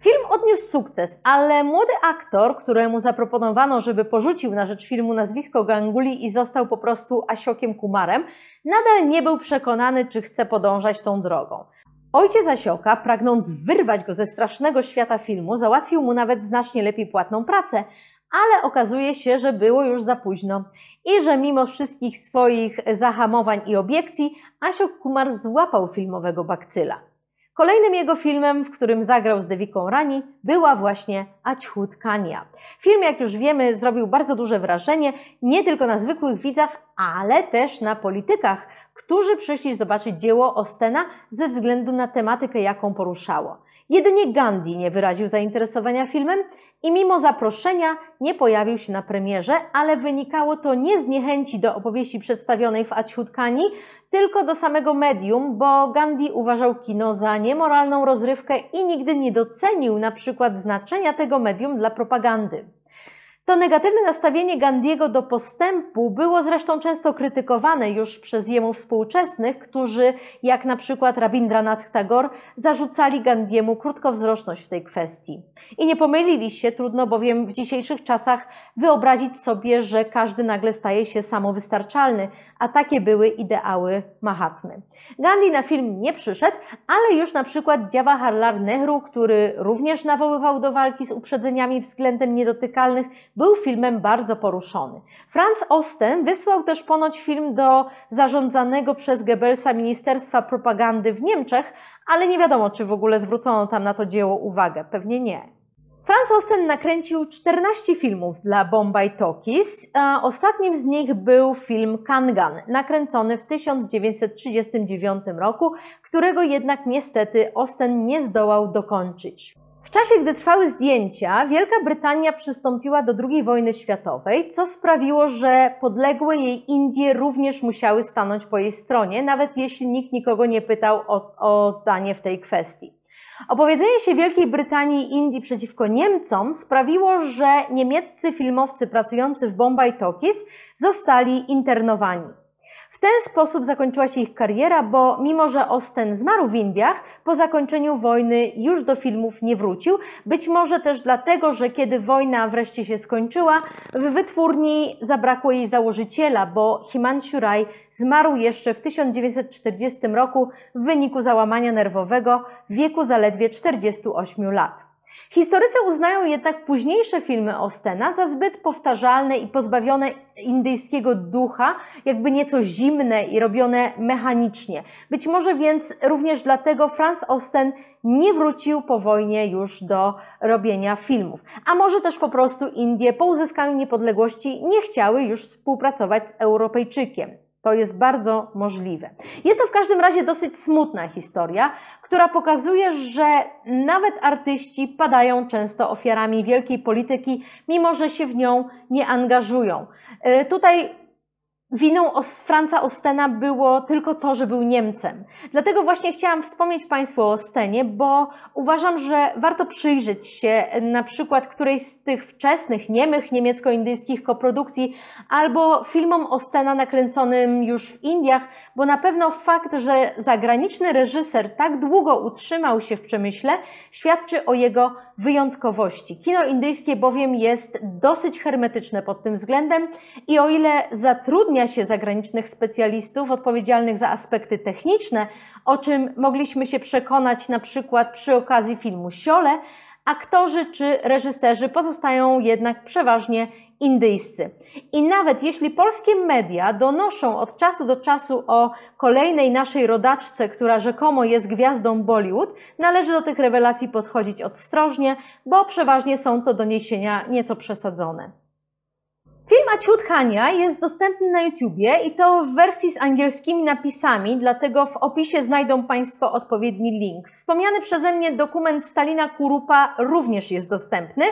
Film odniósł sukces, ale młody aktor, któremu zaproponowano, żeby porzucił na rzecz filmu nazwisko Ganguli i został po prostu Asiokiem Kumarem, nadal nie był przekonany, czy chce podążać tą drogą. Ojciec Asioka, pragnąc wyrwać go ze strasznego świata filmu, załatwił mu nawet znacznie lepiej płatną pracę, ale okazuje się, że było już za późno i że mimo wszystkich swoich zahamowań i obiekcji, Asiok Kumar złapał filmowego bakcyla. Kolejnym jego filmem, w którym zagrał z Deviką Rani, była właśnie Aćhut Kania. Film, jak już wiemy, zrobił bardzo duże wrażenie nie tylko na zwykłych widzach, ale też na politykach, którzy przyszli zobaczyć dzieło Ostena ze względu na tematykę, jaką poruszało. Jedynie Gandhi nie wyraził zainteresowania filmem i mimo zaproszenia nie pojawił się na premierze, ale wynikało to nie z niechęci do opowieści przedstawionej w Aćhutkani, tylko do samego medium, bo Gandhi uważał kino za niemoralną rozrywkę i nigdy nie docenił na przykład znaczenia tego medium dla propagandy. To negatywne nastawienie Gandiego do postępu było zresztą często krytykowane już przez jemu współczesnych, którzy, jak na przykład Rabindranath Tagore, zarzucali Gandiemu krótkowzroczność w tej kwestii. I nie pomylili się, trudno bowiem w dzisiejszych czasach wyobrazić sobie, że każdy nagle staje się samowystarczalny, a takie były ideały Mahatmy. Gandhi na film nie przyszedł, ale już na przykład Jawaharlal Nehru, który również nawoływał do walki z uprzedzeniami względem niedotykalnych, był filmem bardzo poruszony. Franz Osten wysłał też ponoć film do zarządzanego przez Goebbelsa Ministerstwa Propagandy w Niemczech, ale nie wiadomo, czy w ogóle zwrócono tam na to dzieło uwagę. Pewnie nie. Franz Osten nakręcił 14 filmów dla Bombay Talkies. Ostatnim z nich był film Kangan, nakręcony w 1939 roku, którego jednak niestety Osten nie zdołał dokończyć. W czasie, gdy trwały zdjęcia, Wielka Brytania przystąpiła do II wojny światowej, co sprawiło, że podległe jej Indie również musiały stanąć po jej stronie, nawet jeśli nikt nikogo nie pytał o, o zdanie w tej kwestii. Opowiedzenie się Wielkiej Brytanii i Indii przeciwko Niemcom sprawiło, że niemieccy filmowcy pracujący w Bombay Talkies zostali internowani. W ten sposób zakończyła się ich kariera, bo mimo, że Osten zmarł w Indiach, po zakończeniu wojny już do filmów nie wrócił. Być może też dlatego, że kiedy wojna wreszcie się skończyła, w wytwórni zabrakło jej założyciela, bo Himanshu Rai zmarł jeszcze w 1940 roku w wyniku załamania nerwowego w wieku zaledwie 48 lat. Historycy uznają jednak późniejsze filmy Ostena za zbyt powtarzalne i pozbawione indyjskiego ducha, jakby nieco zimne i robione mechanicznie. Być może więc również dlatego Franz Osten nie wrócił po wojnie już do robienia filmów. A może też po prostu Indie po uzyskaniu niepodległości nie chciały już współpracować z Europejczykiem. To jest bardzo możliwe. Jest to w każdym razie dosyć smutna historia, która pokazuje, że nawet artyści padają często ofiarami wielkiej polityki, mimo że się w nią nie angażują. E, tutaj Winą Franca Ostena było tylko to, że był Niemcem. Dlatego właśnie chciałam wspomnieć Państwu o Ostenie, bo uważam, że warto przyjrzeć się na przykład którejś z tych wczesnych, niemych, niemiecko-indyjskich koprodukcji albo filmom Ostena nakręconym już w Indiach, bo na pewno fakt, że zagraniczny reżyser tak długo utrzymał się w przemyśle, świadczy o jego wyjątkowości. Kino indyjskie bowiem jest dosyć hermetyczne pod tym względem i o ile zatrudnia się zagranicznych specjalistów odpowiedzialnych za aspekty techniczne, o czym mogliśmy się przekonać na przykład przy okazji filmu Siole, aktorzy czy reżyserzy pozostają jednak przeważnie indyjscy. I nawet jeśli polskie media donoszą od czasu do czasu o kolejnej naszej rodaczce, która rzekomo jest gwiazdą Bollywood, należy do tych rewelacji podchodzić ostrożnie, bo przeważnie są to doniesienia nieco przesadzone. Film Aciut Hania jest dostępny na YouTubie i to w wersji z angielskimi napisami, dlatego w opisie znajdą Państwo odpowiedni link. Wspomniany przeze mnie dokument Stalina Kurupa również jest dostępny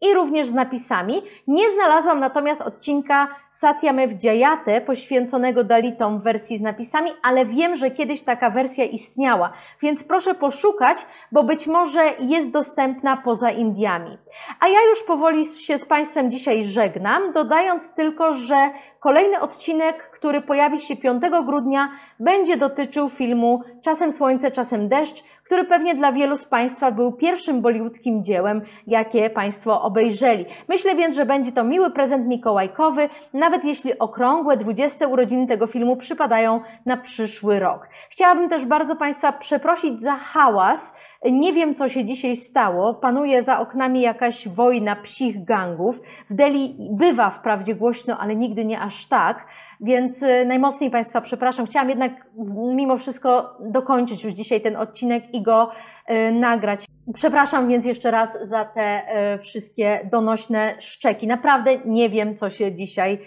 i również z napisami. Nie znalazłam natomiast odcinka Satyamev Jayate poświęconego Dalitom w wersji z napisami, ale wiem, że kiedyś taka wersja istniała, więc proszę poszukać, bo być może jest dostępna poza Indiami. A ja już powoli się z Państwem dzisiaj żegnam, dodając tylko, że kolejny odcinek, który pojawi się 5 grudnia, będzie dotyczył filmu Czasem Słońce, Czasem Deszcz, który pewnie dla wielu z Państwa był pierwszym bollywoodzkim dziełem, jakie Państwo obejrzeli. Myślę więc, że będzie to miły prezent mikołajkowy, nawet jeśli okrągłe 20 urodziny tego filmu przypadają na przyszły rok. Chciałabym też bardzo Państwa przeprosić za hałas, Nie wiem, co się dzisiaj stało. Panuje za oknami jakaś wojna psich gangów. W Delhi bywa wprawdzie głośno, ale nigdy nie aż tak. Więc e, najmocniej Państwa przepraszam. Chciałam jednak mimo wszystko dokończyć już dzisiaj ten odcinek i go e, nagrać. Przepraszam więc jeszcze raz za te e, wszystkie donośne szczeki. Naprawdę nie wiem, co się dzisiaj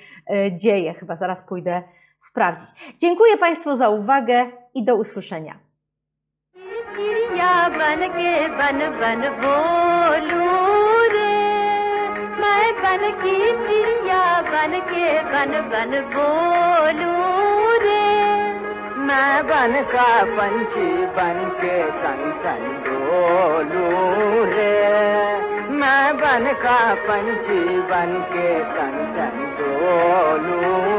dzieje. Chyba zaraz pójdę sprawdzić. Dziękuję Państwu za uwagę i do usłyszenia.
बन के बन बन बोलू रे। मैं बन की चिड़िया बन के बन बन बोलू रे।
मैं बन का पंछी बन के सन सन डोलू रे। मैं बन का पंछी बन के सन सन डोलू